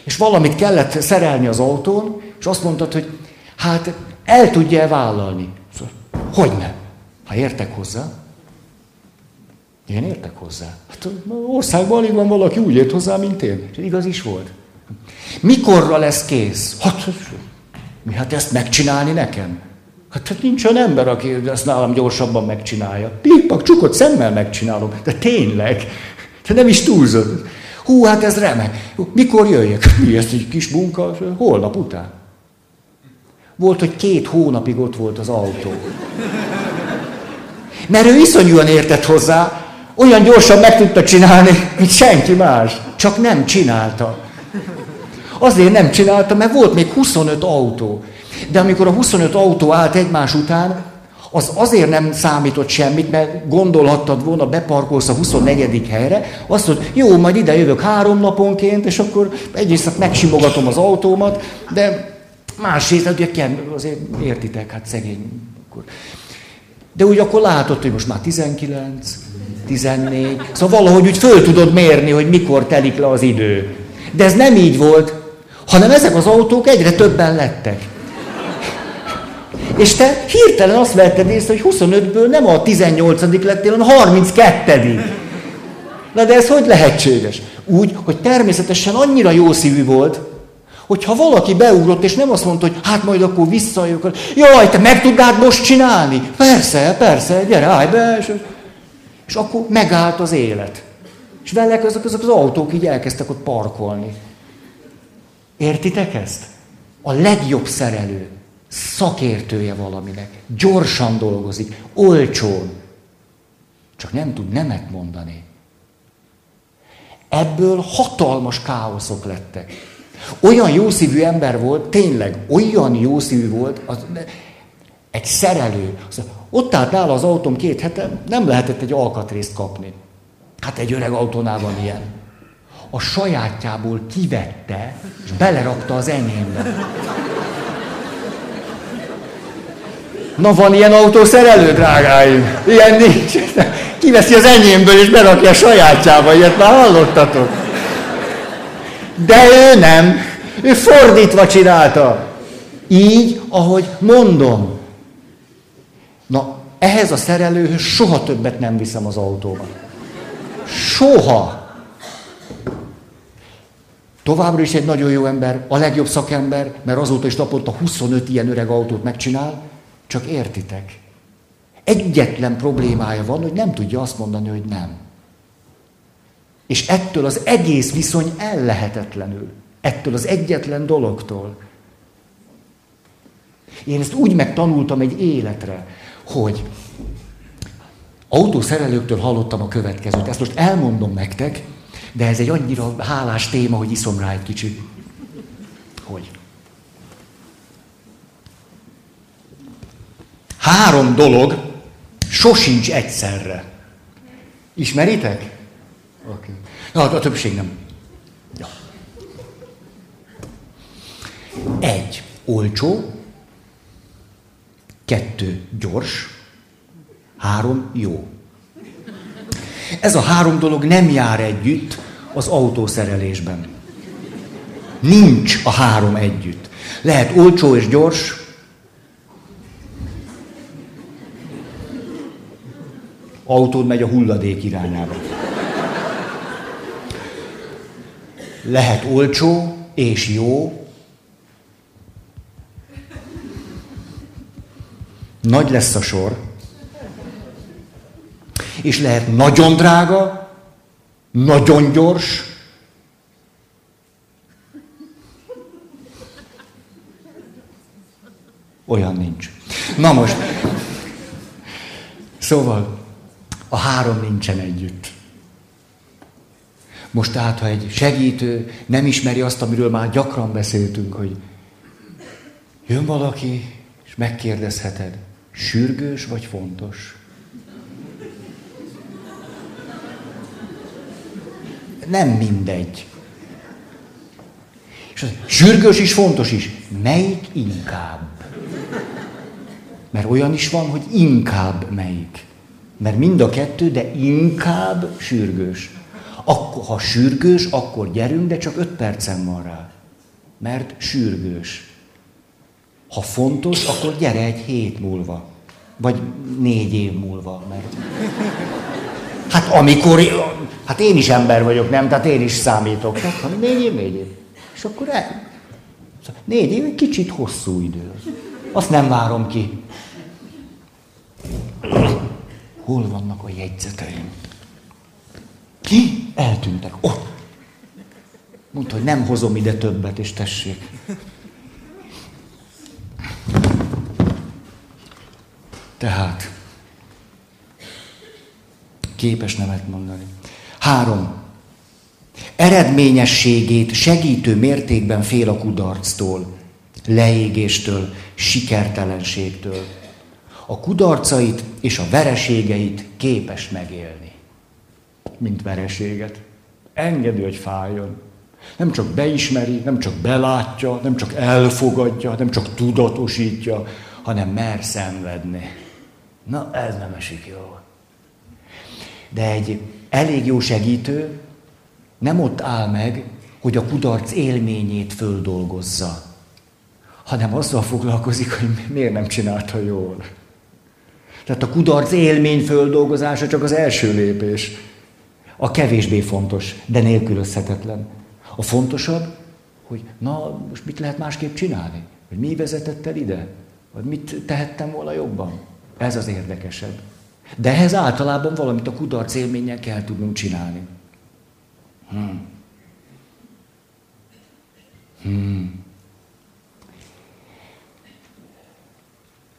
és valamit kellett szerelni az autón, és azt mondtad, hogy hát el tudja -e vállalni. Szóval, hogy ne? Ha értek hozzá, én értek hozzá. Hát országban alig van valaki úgy ért hozzá, mint én. És igaz is volt. Mikorra lesz kész? Hát, mi hát ezt megcsinálni nekem? Hát, hát nincs olyan ember, aki ezt nálam gyorsabban megcsinálja. Pikpak, csukott szemmel megcsinálom. De tényleg. Te nem is túlzod. Hú, hát ez remek. Mikor jöjjek? Mi ez egy kis munka? Holnap után. Volt, hogy két hónapig ott volt az autó. Mert ő iszonyúan értett hozzá, olyan gyorsan meg tudta csinálni, mint senki más. Csak nem csinálta. Azért nem csinálta, mert volt még 25 autó. De amikor a 25 autó állt egymás után, az azért nem számított semmit, mert gondolhattad volna, beparkolsz a 24. helyre, azt mondod, jó, majd ide jövök három naponként, és akkor egyrészt megsimogatom az autómat, de másrészt, hát ugye azért értitek, hát szegény. De úgy akkor látod, hogy most már 19, 14, szóval valahogy úgy föl tudod mérni, hogy mikor telik le az idő. De ez nem így volt, hanem ezek az autók egyre többen lettek. És te hirtelen azt vetted észre, hogy 25-ből nem a 18 lettél, hanem a 32 Na de ez hogy lehetséges? Úgy, hogy természetesen annyira jó szívű volt, hogyha valaki beugrott, és nem azt mondta, hogy hát majd akkor visszajövök, jaj, te meg tudnád most csinálni? Persze, persze, gyere, állj be. És, és akkor megállt az élet. És velek azok, azok az autók így elkezdtek ott parkolni. Értitek ezt? A legjobb szerelő, szakértője valaminek, gyorsan dolgozik, olcsón, csak nem tud nemet mondani. Ebből hatalmas káoszok lettek. Olyan jószívű ember volt, tényleg olyan jószívű volt, az, egy szerelő. Az, ott állt nála az autóm két hete, nem lehetett egy alkatrészt kapni. Hát egy öreg autónál van ilyen. A sajátjából kivette, és belerakta az enyémbe. Na van ilyen autószerelő, drágáim? Ilyen nincs. Kiveszi az enyémből, és berakja a sajátjába, ilyet már hallottatok. De ő nem. Ő fordítva csinálta. Így, ahogy mondom. Na, ehhez a szerelőhöz soha többet nem viszem az autóba. Soha. Továbbra is egy nagyon jó ember, a legjobb szakember, mert azóta is naponta 25 ilyen öreg autót megcsinál, csak értitek. Egyetlen problémája van, hogy nem tudja azt mondani, hogy nem. És ettől az egész viszony ellehetetlenül. Ettől az egyetlen dologtól. Én ezt úgy megtanultam egy életre, hogy autószerelőktől hallottam a következőt. Ezt most elmondom nektek, de ez egy annyira hálás téma, hogy iszom rá egy kicsit. Hogy? Három dolog sosincs egyszerre. Ismeritek? Oké. Okay. Na, a többség nem. Ja. Egy, olcsó. Kettő, gyors. Három, jó. Ez a három dolog nem jár együtt az autószerelésben. Nincs a három együtt. Lehet olcsó és gyors, autód megy a hulladék irányába. Lehet olcsó és jó, nagy lesz a sor, és lehet nagyon drága, nagyon gyors, olyan nincs. Na most, szóval a három nincsen együtt. Most tehát, ha egy segítő nem ismeri azt, amiről már gyakran beszéltünk, hogy jön valaki, és megkérdezheted, sürgős vagy fontos? Nem mindegy. És az, sürgős is, fontos is. Melyik inkább? Mert olyan is van, hogy inkább melyik. Mert mind a kettő, de inkább sürgős. Akkor, ha sürgős, akkor gyerünk, de csak öt percen van rá. Mert sürgős. Ha fontos, akkor gyere egy hét múlva. Vagy négy év múlva. Mert... Hát amikor... Hát én is ember vagyok, nem? Tehát én is számítok. Tehát négy év, négy év. És akkor el... Négy év egy kicsit hosszú idő. Azt nem várom ki. Hol vannak a jegyzeteim? Ki? Eltűntek. Ott. Mondta, hogy nem hozom ide többet, és tessék. Tehát, képes nemet mondani. Három. Eredményességét segítő mértékben fél a kudarctól, leégéstől, sikertelenségtől a kudarcait és a vereségeit képes megélni. Mint vereséget. Engedi, hogy fájjon. Nem csak beismeri, nem csak belátja, nem csak elfogadja, nem csak tudatosítja, hanem mer szenvedni. Na, ez nem esik jól. De egy elég jó segítő nem ott áll meg, hogy a kudarc élményét földolgozza, hanem azzal foglalkozik, hogy miért nem csinálta jól. Tehát a kudarc élmény földolgozása csak az első lépés. A kevésbé fontos, de nélkülözhetetlen. A fontosabb, hogy na, most mit lehet másképp csinálni? Hogy mi vezetett el ide? Vagy mit tehettem volna jobban? Ez az érdekesebb. De ehhez általában valamit a kudarc élménnyel kell tudnunk csinálni. Hmm. Hmm.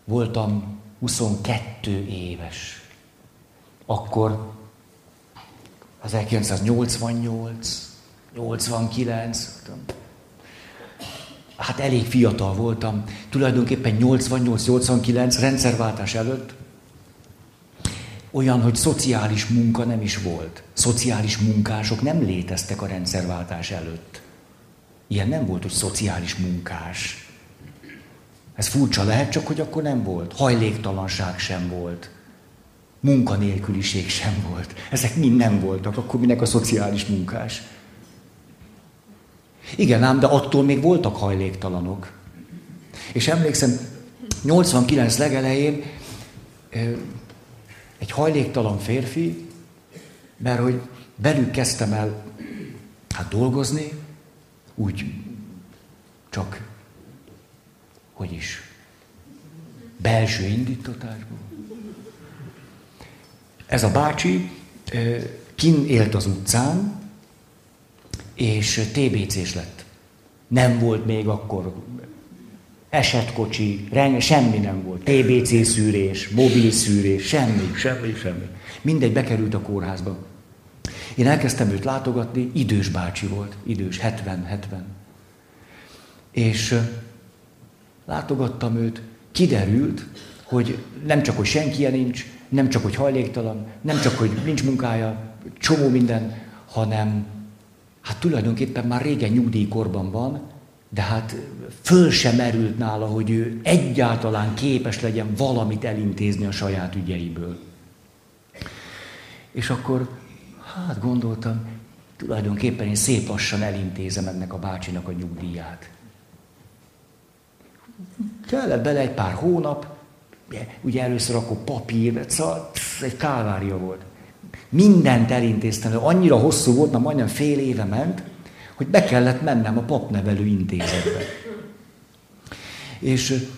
Voltam 22 éves. Akkor 1988, 89, hát elég fiatal voltam, tulajdonképpen 88-89 rendszerváltás előtt, olyan, hogy szociális munka nem is volt. Szociális munkások nem léteztek a rendszerváltás előtt. Ilyen nem volt, hogy szociális munkás. Ez furcsa lehet, csak hogy akkor nem volt. Hajléktalanság sem volt. Munkanélküliség sem volt. Ezek mind nem voltak, akkor minek a szociális munkás. Igen ám, de attól még voltak hajléktalanok. És emlékszem, 89 legelején egy hajléktalan férfi, mert hogy belül kezdtem el hát dolgozni, úgy csak hogy is, belső indítatásból. Ez a bácsi kin élt az utcán, és TBC-s lett. Nem volt még akkor esetkocsi, semmi nem volt. TBC szűrés, mobil szűrés, semmi, semmi, semmi. Mindegy, bekerült a kórházba. Én elkezdtem őt látogatni, idős bácsi volt, idős, 70-70. És látogattam őt, kiderült, hogy nem csak, hogy senki nincs, nem csak, hogy hajléktalan, nem csak, hogy nincs munkája, csomó minden, hanem hát tulajdonképpen már régen nyugdíjkorban van, de hát föl sem merült nála, hogy ő egyáltalán képes legyen valamit elintézni a saját ügyeiből. És akkor, hát gondoltam, tulajdonképpen én szép lassan elintézem ennek a bácsinak a nyugdíját. Kellett bele egy pár hónap, ugye először akkor papír, szóval egy kálvária volt. Mindent elintéztem, annyira hosszú volt, már majdnem fél éve ment, hogy be kellett mennem a papnevelő intézetbe. És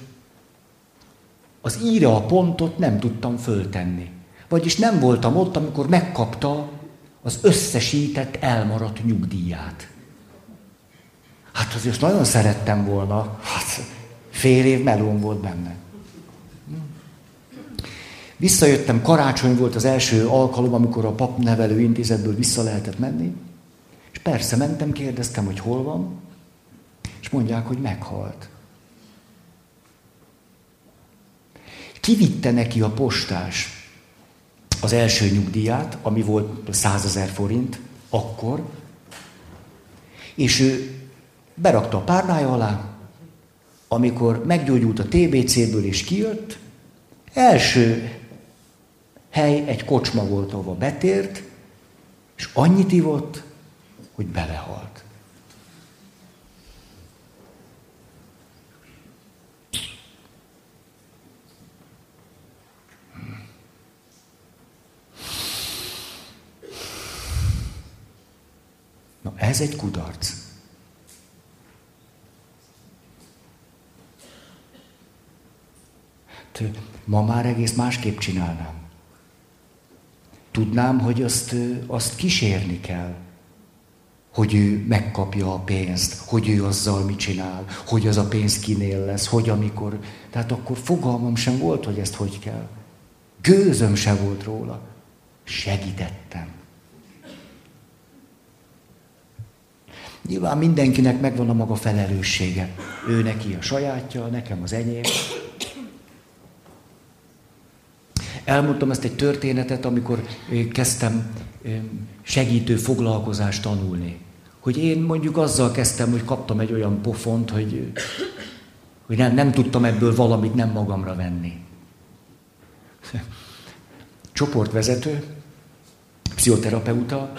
az íre a pontot nem tudtam föltenni. Vagyis nem voltam ott, amikor megkapta az összesített elmaradt nyugdíját. Hát azért nagyon szerettem volna. Hát fél év melón volt benne. Visszajöttem, karácsony volt az első alkalom, amikor a papnevelő intézetből vissza lehetett menni. És persze mentem, kérdeztem, hogy hol van, és mondják, hogy meghalt. Kivitte neki a postás az első nyugdíját, ami volt 100 ezer forint, akkor, és ő berakta a párnája alá, amikor meggyógyult a TBC-ből és kijött, első hely egy kocsma volt, ahova betért, és annyit ivott, hogy belehalt. Na ez egy kudarc. Ma már egész másképp csinálnám. Tudnám, hogy azt, azt kísérni kell, hogy ő megkapja a pénzt, hogy ő azzal mit csinál, hogy az a pénz kinél lesz, hogy amikor. Tehát akkor fogalmam sem volt, hogy ezt hogy kell. Gőzöm se volt róla. Segítettem. Nyilván mindenkinek megvan a maga felelőssége. Ő neki a sajátja, nekem az enyém. Elmondtam ezt egy történetet, amikor kezdtem segítő foglalkozást tanulni. Hogy én mondjuk azzal kezdtem, hogy kaptam egy olyan pofont, hogy, hogy nem, nem tudtam ebből valamit nem magamra venni. Csoportvezető, pszichoterapeuta,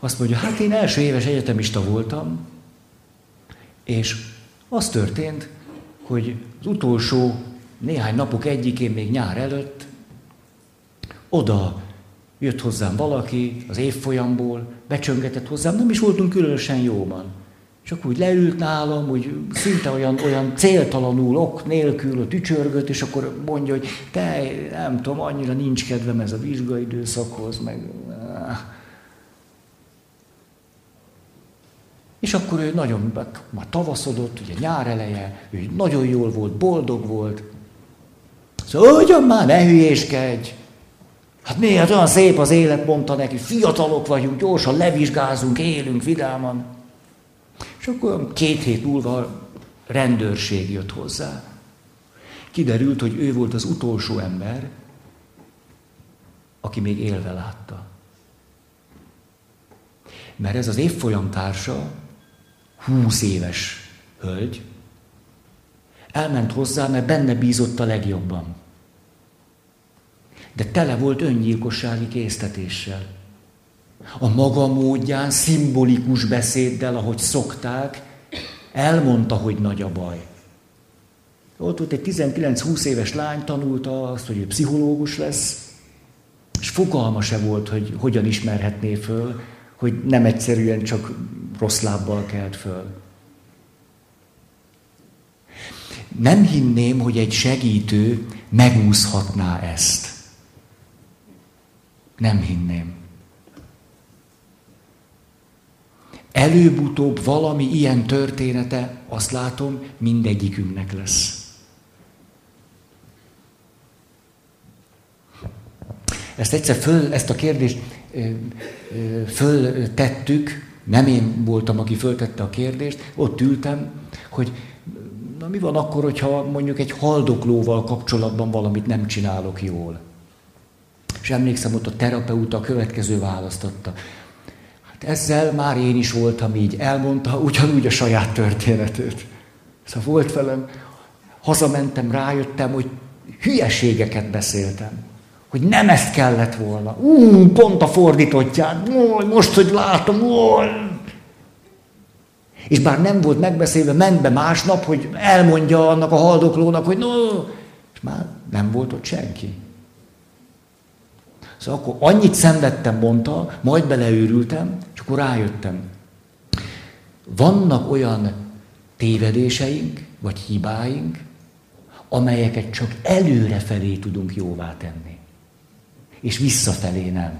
azt mondja, hát én első éves egyetemista voltam, és az történt, hogy az utolsó néhány napok egyikén, még nyár előtt, oda jött hozzám valaki az évfolyamból, becsöngetett hozzám, nem is voltunk különösen jóban. Csak úgy leült nálam, úgy szinte olyan, olyan céltalanul, ok nélkül, tücsörgött, és akkor mondja, hogy te, nem tudom, annyira nincs kedvem ez a vizsgaidőszakhoz, meg... És akkor ő nagyon, már tavaszodott, ugye nyár eleje, ő nagyon jól volt, boldog volt. Szóval, ugyan már ne hülyéskedj, Hát miért olyan szép az élet, mondta neki, fiatalok vagyunk, gyorsan levizsgázunk, élünk vidáman. És akkor két hét múlva rendőrség jött hozzá. Kiderült, hogy ő volt az utolsó ember, aki még élve látta. Mert ez az évfolyam társa, húsz éves hölgy, elment hozzá, mert benne bízott a legjobban de tele volt öngyilkossági késztetéssel. A maga módján, szimbolikus beszéddel, ahogy szokták, elmondta, hogy nagy a baj. Ott volt egy 19-20 éves lány, tanulta azt, hogy ő pszichológus lesz, és fogalma se volt, hogy hogyan ismerhetné föl, hogy nem egyszerűen csak rossz lábbal kelt föl. Nem hinném, hogy egy segítő megúszhatná ezt. Nem hinném. Előbb-utóbb valami ilyen története, azt látom, mindegyikünknek lesz. Ezt egyszer föl, ezt a kérdést föltettük, nem én voltam, aki föltette a kérdést, ott ültem, hogy na mi van akkor, hogyha mondjuk egy haldoklóval kapcsolatban valamit nem csinálok jól. És emlékszem, ott a terapeuta a következő választotta. Hát ezzel már én is voltam így, elmondta ugyanúgy a saját történetét. Szóval volt velem, hazamentem, rájöttem, hogy hülyeségeket beszéltem. Hogy nem ezt kellett volna. Ú, pont a fordítottját. Most, hogy látom, ó. És bár nem volt megbeszélve, ment be másnap, hogy elmondja annak a haldoklónak, hogy no, és már nem volt ott senki. Szóval akkor annyit szenvedtem, mondta, majd beleőrültem, és akkor rájöttem. vannak olyan tévedéseink, vagy hibáink, amelyeket csak előrefelé tudunk jóvá tenni. És visszafelé nem.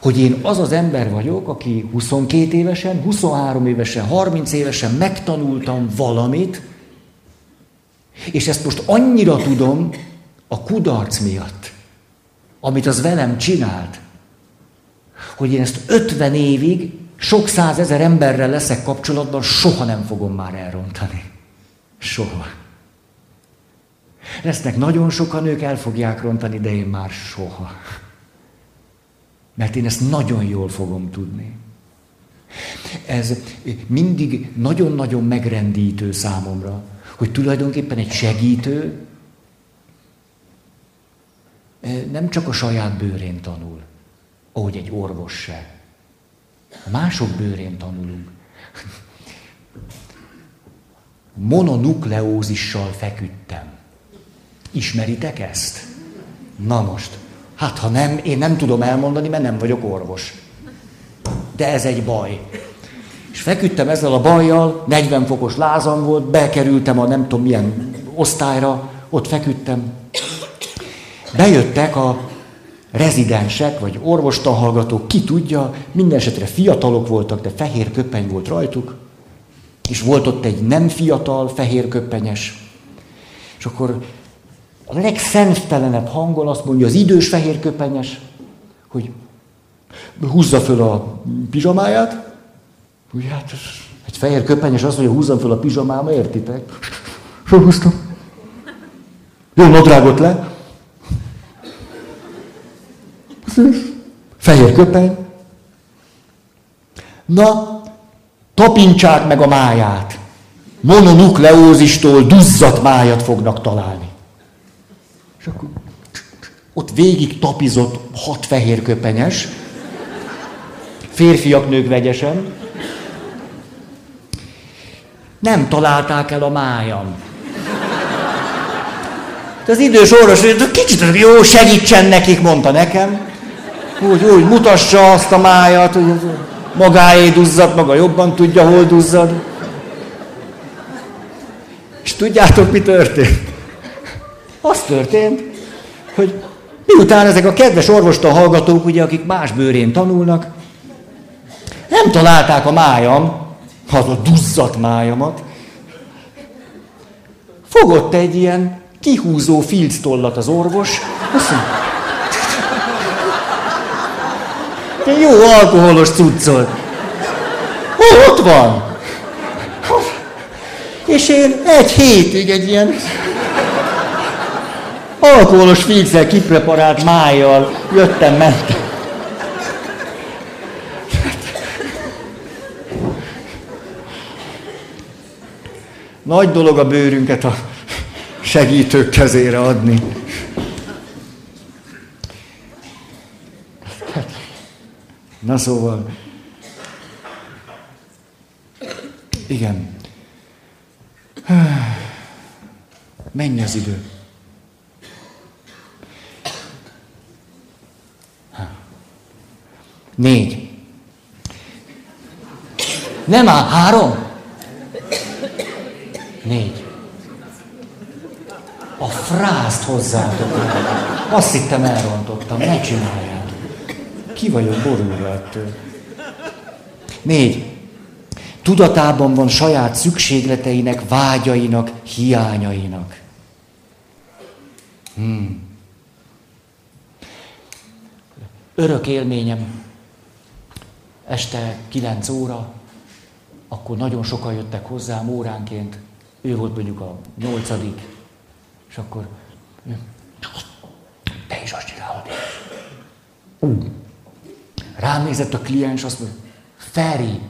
Hogy én az az ember vagyok, aki 22 évesen, 23 évesen, 30 évesen megtanultam valamit, és ezt most annyira tudom a kudarc miatt, amit az velem csinált, hogy én ezt 50 évig sok százezer emberrel leszek kapcsolatban, soha nem fogom már elrontani. Soha. Lesznek nagyon sokan, ők el fogják rontani, de én már soha. Mert én ezt nagyon jól fogom tudni. Ez mindig nagyon-nagyon megrendítő számomra, hogy tulajdonképpen egy segítő nem csak a saját bőrén tanul, ahogy egy orvos se. Mások bőrén tanulunk. Mononukleózissal feküdtem. Ismeritek ezt? Na most, hát ha nem, én nem tudom elmondani, mert nem vagyok orvos. De ez egy baj. És feküdtem ezzel a bajjal, 40 fokos lázam volt, bekerültem a nem tudom milyen osztályra, ott feküdtem. Bejöttek a rezidensek, vagy orvostanhallgatók, ki tudja, minden esetre fiatalok voltak, de fehér köpeny volt rajtuk, és volt ott egy nem fiatal, fehér köpenyes, és akkor a legszentelenebb hangon azt mondja az idős fehér köpenyes, hogy húzza föl a pizsamáját, úgy hát egy fehér köpenyes azt mondja, húzzam föl a pizsamáma, értitek? Fölhúztam. Jó nadrágot le. Fehér köpeny. Na, tapintsák meg a máját. Mononukleózistól duzzat májat fognak találni. És akkor ott végig tapizott hat fehér köpenyes, férfiak, nők vegyesen. Nem találták el a májam. De az idős orvos, kicsit jó, segítsen nekik, mondta nekem. Úgy, úgy, mutassa azt a májat, hogy magáé duzzad, maga jobban tudja, hol duzzad. És tudjátok, mi történt? Az történt, hogy miután ezek a kedves orvostan hallgatók, ugye, akik más bőrén tanulnak, nem találták a májam, az a duzzat májamat, fogott egy ilyen kihúzó filctollat az orvos, azt mondja, Te jó alkoholos cuccod. Hol ott van? És én egy hétig egy ilyen alkoholos fígszer kipreparált májjal jöttem, mentem. Nagy dolog a bőrünket a segítők kezére adni. Na szóval, igen. Menj az idő. Négy. Nem áll, három? Négy. A frászt hozzátok. Azt hittem elrontottam, ne csinálják. Ki vagyok borulva ettől? Négy. Tudatában van saját szükségleteinek, vágyainak, hiányainak. Hmm. Örök élményem. Este kilenc óra, akkor nagyon sokan jöttek hozzám óránként. Ő volt mondjuk a nyolcadik, és akkor te is azt csinálod. Uh. Rám nézett a kliens, azt mondja, Feri,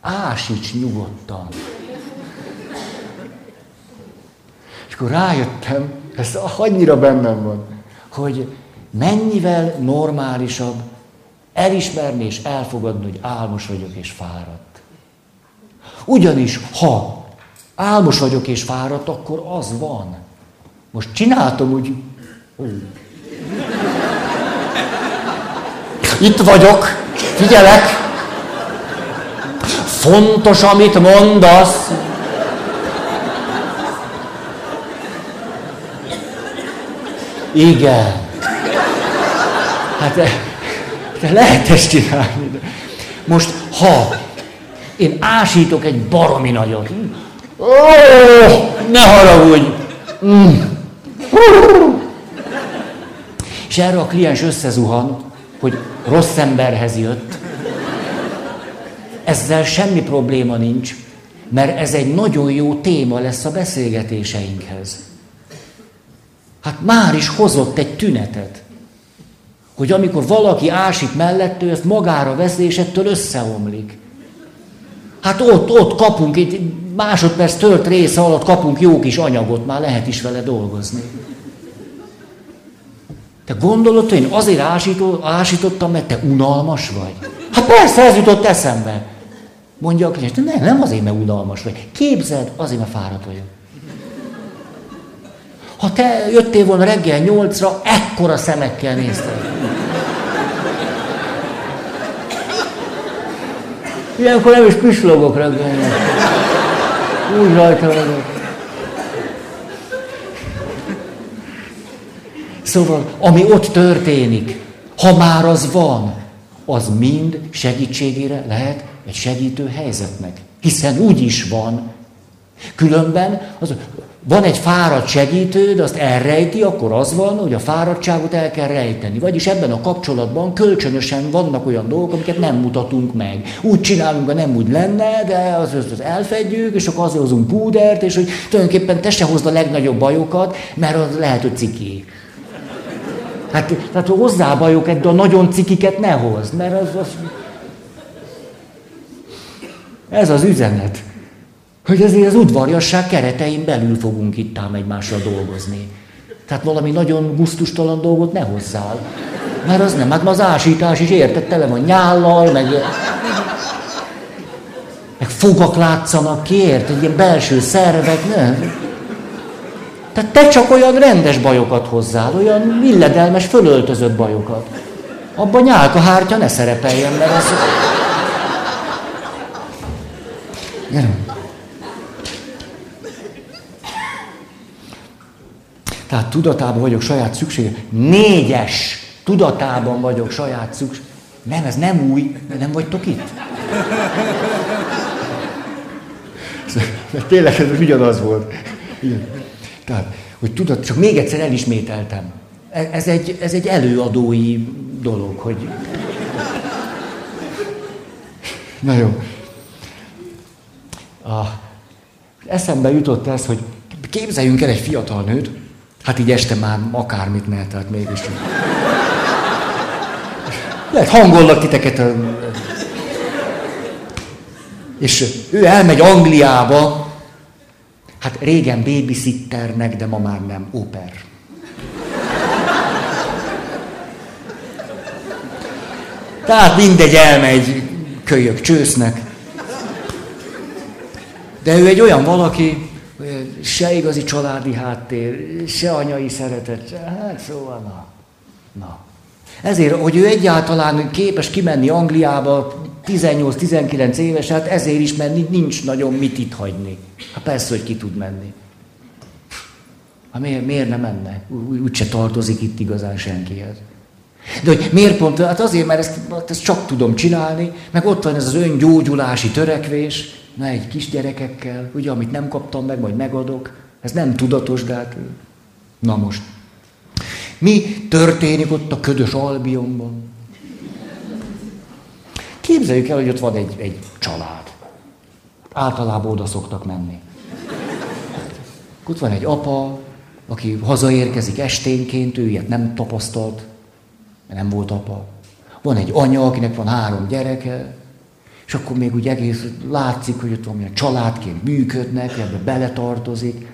ásíts nyugodtan. És akkor rájöttem, ez annyira bennem van, hogy mennyivel normálisabb elismerni és elfogadni, hogy álmos vagyok és fáradt. Ugyanis, ha álmos vagyok és fáradt, akkor az van. Most csináltam úgy, itt vagyok, figyelek, fontos, amit mondasz. Igen. Hát de lehet ezt csinálni. Most, ha én ásítok egy baromi nagyot, ó, ne haragudj! Mm. És erre a kliens összezuhan, hogy rossz emberhez jött. Ezzel semmi probléma nincs, mert ez egy nagyon jó téma lesz a beszélgetéseinkhez. Hát már is hozott egy tünetet, hogy amikor valaki ásik mellettől, ezt magára veszi, és ettől összeomlik. Hát ott, ott kapunk, itt másodperc tört része alatt kapunk jó kis anyagot, már lehet is vele dolgozni. Te gondolod, hogy én azért ásító, ásítottam, mert te unalmas vagy? Hát persze, ez jutott eszembe. Mondja a kliens, nem, nem azért, mert unalmas vagy. Képzeld, azért, mert fáradt vagyok. Ha te jöttél volna reggel nyolcra, ekkora szemekkel nézted. Ilyenkor nem is pislogok reggel. Úgy rajta vagyok. Szóval, ami ott történik, ha már az van, az mind segítségére lehet egy segítő helyzetnek. Hiszen úgy is van. Különben az, van egy fáradt segítő, de azt elrejti, akkor az van, hogy a fáradtságot el kell rejteni. Vagyis ebben a kapcsolatban kölcsönösen vannak olyan dolgok, amiket nem mutatunk meg. Úgy csinálunk, hogy nem úgy lenne, de az, az, az elfedjük, és akkor azért hozunk púdert, és hogy tulajdonképpen te se hozd a legnagyobb bajokat, mert az lehet, hogy ciki. Hát, tehát hozzá bajokat, de a nagyon cikiket ne hozd, mert az, az... Ez az üzenet. Hogy azért az udvarjasság keretein belül fogunk itt ám egymással dolgozni. Tehát valami nagyon gusztustalan dolgot ne hozzál. Mert az nem, hát az ásítás is érted, tele van nyállal, meg, meg fogak látszanak ki, érted, ilyen belső szervek, nem? Tehát te csak olyan rendes bajokat hozzál, olyan illedelmes, fölöltözött bajokat. Abban nyálkahártya ne szerepeljen, mert az... Tehát tudatában vagyok saját szükség. Négyes tudatában vagyok saját szükség. Nem, ez nem új, nem vagytok itt. Tényleg ez ugyanaz volt. Igen. Tehát, hogy tudod, csak még egyszer elismételtem. E, ez egy, ez egy előadói dolog, hogy... Na jó. A, eszembe jutott ez, hogy képzeljünk el egy fiatal nőt, Hát így este már akármit mehet, tehát mégis. Lehet hangollak titeket. És ő elmegy Angliába, hát régen babysitternek, de ma már nem, oper. Tehát mindegy, elmegy kölyök csősznek. De ő egy olyan valaki, se igazi családi háttér, se anyai szeretet, se, hát szóval na. na. Ezért, hogy ő egyáltalán képes kimenni Angliába 18-19 éves, hát ezért is, mert nincs nagyon mit itt hagyni. Hát persze, hogy ki tud menni. Hát miért, miért nem menne? Úgyse tartozik itt igazán senkihez. De hogy miért pont? Hát azért, mert ezt, ezt csak tudom csinálni, meg ott van ez az öngyógyulási törekvés, na egy kisgyerekekkel, ugye, amit nem kaptam meg, majd megadok. Ez nem tudatos, de hát... Na most. Mi történik ott a ködös Albionban? Képzeljük el, hogy ott van egy, egy család. Általában oda szoktak menni. Ott van egy apa, aki hazaérkezik esténként, ő ilyet nem tapasztalt, mert nem volt apa. Van egy anya, akinek van három gyereke, és akkor még úgy egész látszik, hogy ott valamilyen családként működnek, ebbe beletartozik.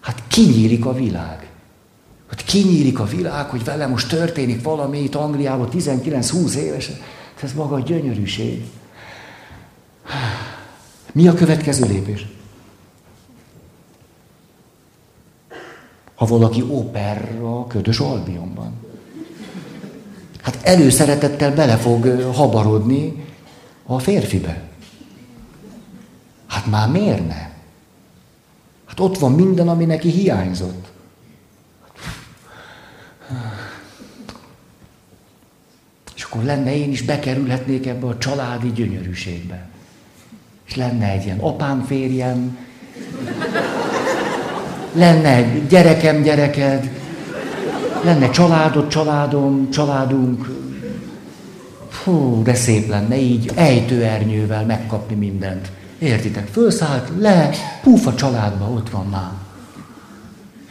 Hát kinyílik a világ. Hát kinyílik a világ, hogy vele most történik valami itt Angliában 19-20 éves. Ez maga a gyönyörűség. Mi a következő lépés? Ha valaki operra ködös Albionban. Hát előszeretettel bele fog habarodni a férfibe. Hát már miért ne? Hát ott van minden, ami neki hiányzott. Akkor lenne, én is bekerülhetnék ebbe a családi gyönyörűségbe. És lenne egy ilyen apám, férjem, lenne egy gyerekem, gyereked, lenne családod, családom, családunk. Fú, de szép lenne így ejtőernyővel megkapni mindent. Értitek? Fölszállt, le, puf a családba, ott van már.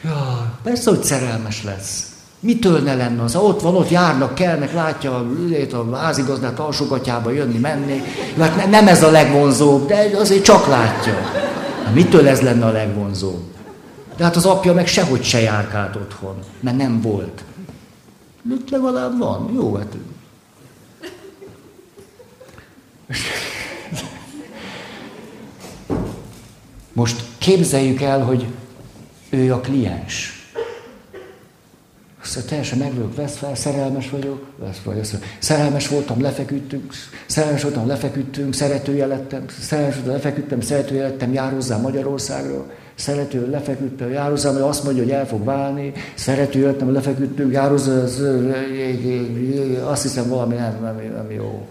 Ja, persze, hogy szerelmes lesz. Mitől ne lenne az? Ott van, ott járnak, kelnek, látja a házigazdát alsógatyába jönni, menni. Hát nem ez a legvonzóbb, de azért csak látja. Hát mitől ez lenne a legvonzóbb? De hát az apja meg sehogy se járkált otthon, mert nem volt. Itt legalább van. Jó, hát... Most képzeljük el, hogy ő a kliens. Azt teljesen meg vagyok vesz fel, szerelmes vagyok, vesz vagy, azt szerelmes voltam, lefeküdtünk, szerelmes voltam, lefeküdtünk, szeretője lettem, szerelmes voltam, lefeküdtem, szeretője lettem, jár hozzá Magyarországról, szerető lefeküdtem, jár hozzá, mert azt mondja, hogy el fog válni, szerető lettem, lefeküdtünk, jár hozzá, azt hiszem valami nem, nem, nem jó.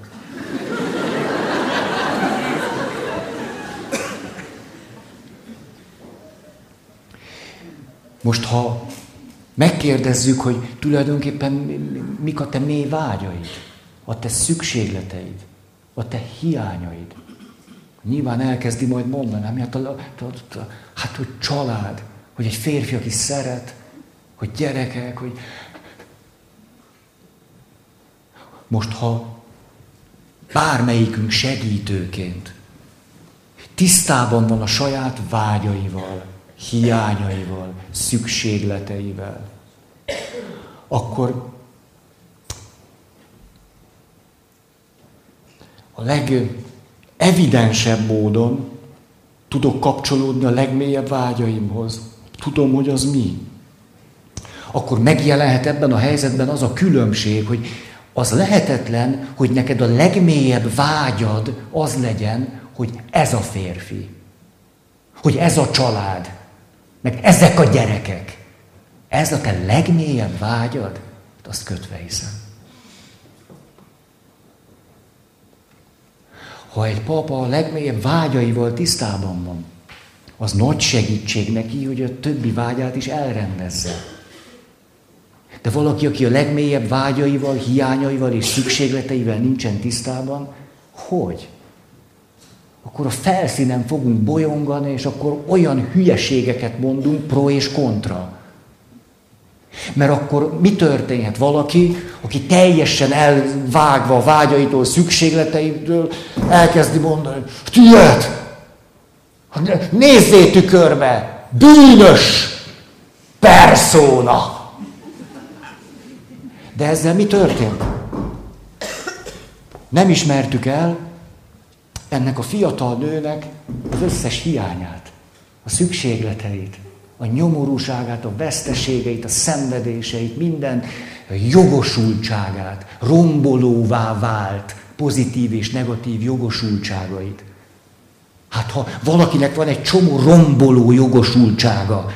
Most ha megkérdezzük, hogy tulajdonképpen mik a te mély vágyaid, a te szükségleteid, a te hiányaid. Nyilván elkezdi majd mondani, hát, a, a, a, hát hogy család, hogy egy férfi, aki szeret, hogy gyerekek, hogy... Most, ha bármelyikünk segítőként tisztában van a saját vágyaival, hiányaival, szükségleteivel, akkor a legevidensebb módon tudok kapcsolódni a legmélyebb vágyaimhoz. Tudom, hogy az mi. Akkor megjelenhet ebben a helyzetben az a különbség, hogy az lehetetlen, hogy neked a legmélyebb vágyad az legyen, hogy ez a férfi. Hogy ez a család meg ezek a gyerekek. Ez a te legmélyebb vágyad, azt kötve hiszem. Ha egy papa a legmélyebb vágyaival tisztában van, az nagy segítség neki, hogy a többi vágyát is elrendezze. De valaki, aki a legmélyebb vágyaival, hiányaival és szükségleteivel nincsen tisztában, hogy? Akkor a felszínen fogunk bolyongani, és akkor olyan hülyeségeket mondunk, pro és kontra. Mert akkor mi történhet? Valaki, aki teljesen elvágva a vágyaitól, szükségleteitől, elkezdi mondani, tiéd! Nézzé tükörbe! Bűnös perszóna! De ezzel mi történt? Nem ismertük el, ennek a fiatal nőnek az összes hiányát, a szükségleteit, a nyomorúságát, a veszteségeit, a szenvedéseit, minden jogosultságát, rombolóvá vált pozitív és negatív jogosultságait. Hát ha valakinek van egy csomó romboló jogosultsága,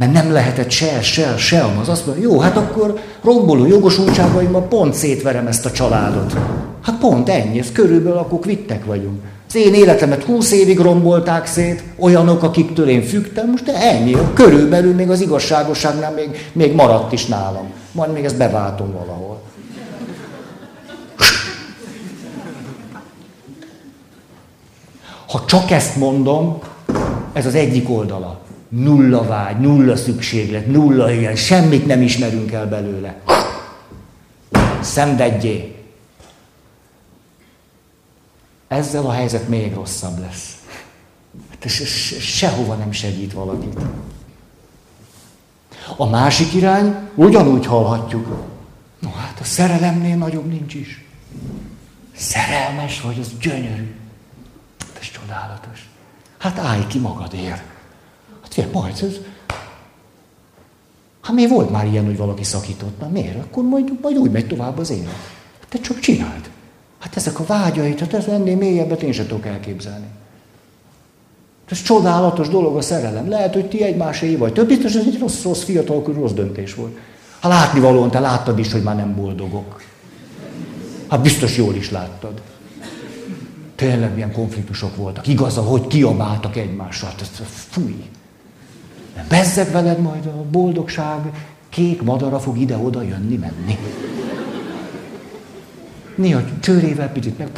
mert nem lehetett se, se, se, az azt mondja, jó, hát akkor romboló jogosultságaimmal pont szétverem ezt a családot. Hát pont ennyi, ez körülbelül akkor vittek vagyunk. Az én életemet húsz évig rombolták szét, olyanok, akiktől én fügtem, most ennyi, körülbelül még az igazságosságnál még, még maradt is nálam. Majd még ezt beváltom valahol. Ha csak ezt mondom, ez az egyik oldala. Nulla vágy, nulla szükséglet, nulla ilyen, semmit nem ismerünk el belőle. Szenvedjé. Ezzel a helyzet még rosszabb lesz. Hát se, sehova nem segít valakit. A másik irány ugyanúgy hallhatjuk. No hát a szerelemnél nagyobb nincs is. Szerelmes vagy, az gyönyörű. Ez csodálatos. Hát állj ki magadért. Hát fél, majd ez... Hát mi volt már ilyen, hogy valaki szakított? Na miért? Akkor majd, majd úgy megy tovább az élet. Te csak csináld. Hát ezek a vágyait, hát ez ennél mélyebbet én sem tudok elképzelni. Ez csodálatos dolog a szerelem. Lehet, hogy ti egymásé vagy. Több biztos, ez egy rossz, rossz fiatalkor rossz döntés volt. Ha látni valóan, te láttad is, hogy már nem boldogok. Hát biztos jól is láttad. Tényleg milyen konfliktusok voltak. Igaza, hogy kiabáltak egymással. Fúj. Bezzeg veled majd a boldogság, kék madara fog ide-oda jönni, menni. Néha csőrével picit meg...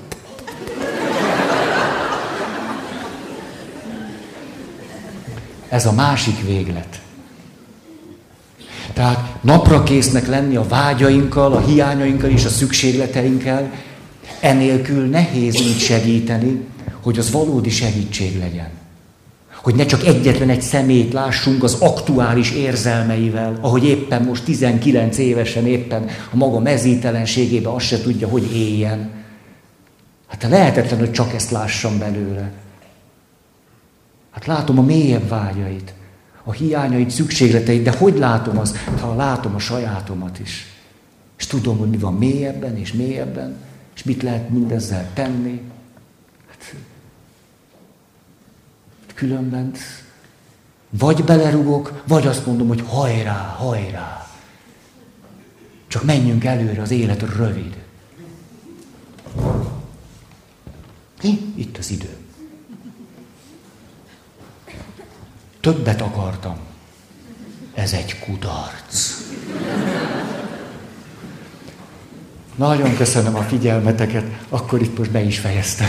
Ez a másik véglet. Tehát napra késznek lenni a vágyainkkal, a hiányainkkal és a szükségleteinkkel, enélkül nehéz úgy segíteni, hogy az valódi segítség legyen. Hogy ne csak egyetlen egy szemét lássunk az aktuális érzelmeivel, ahogy éppen most 19 évesen éppen a maga mezítelenségébe azt se tudja, hogy éljen. Hát lehetetlen, hogy csak ezt lássam belőle. Hát látom a mélyebb vágyait, a hiányait, szükségleteit, de hogy látom azt, ha látom a sajátomat is. És tudom, hogy mi van mélyebben és mélyebben, és mit lehet mindezzel tenni. Különben vagy belerugok, vagy azt mondom, hogy hajrá, hajrá. Csak menjünk előre, az élet rövid. Itt az idő. Többet akartam. Ez egy kudarc. Nagyon köszönöm a figyelmeteket, akkor itt most be is fejeztem.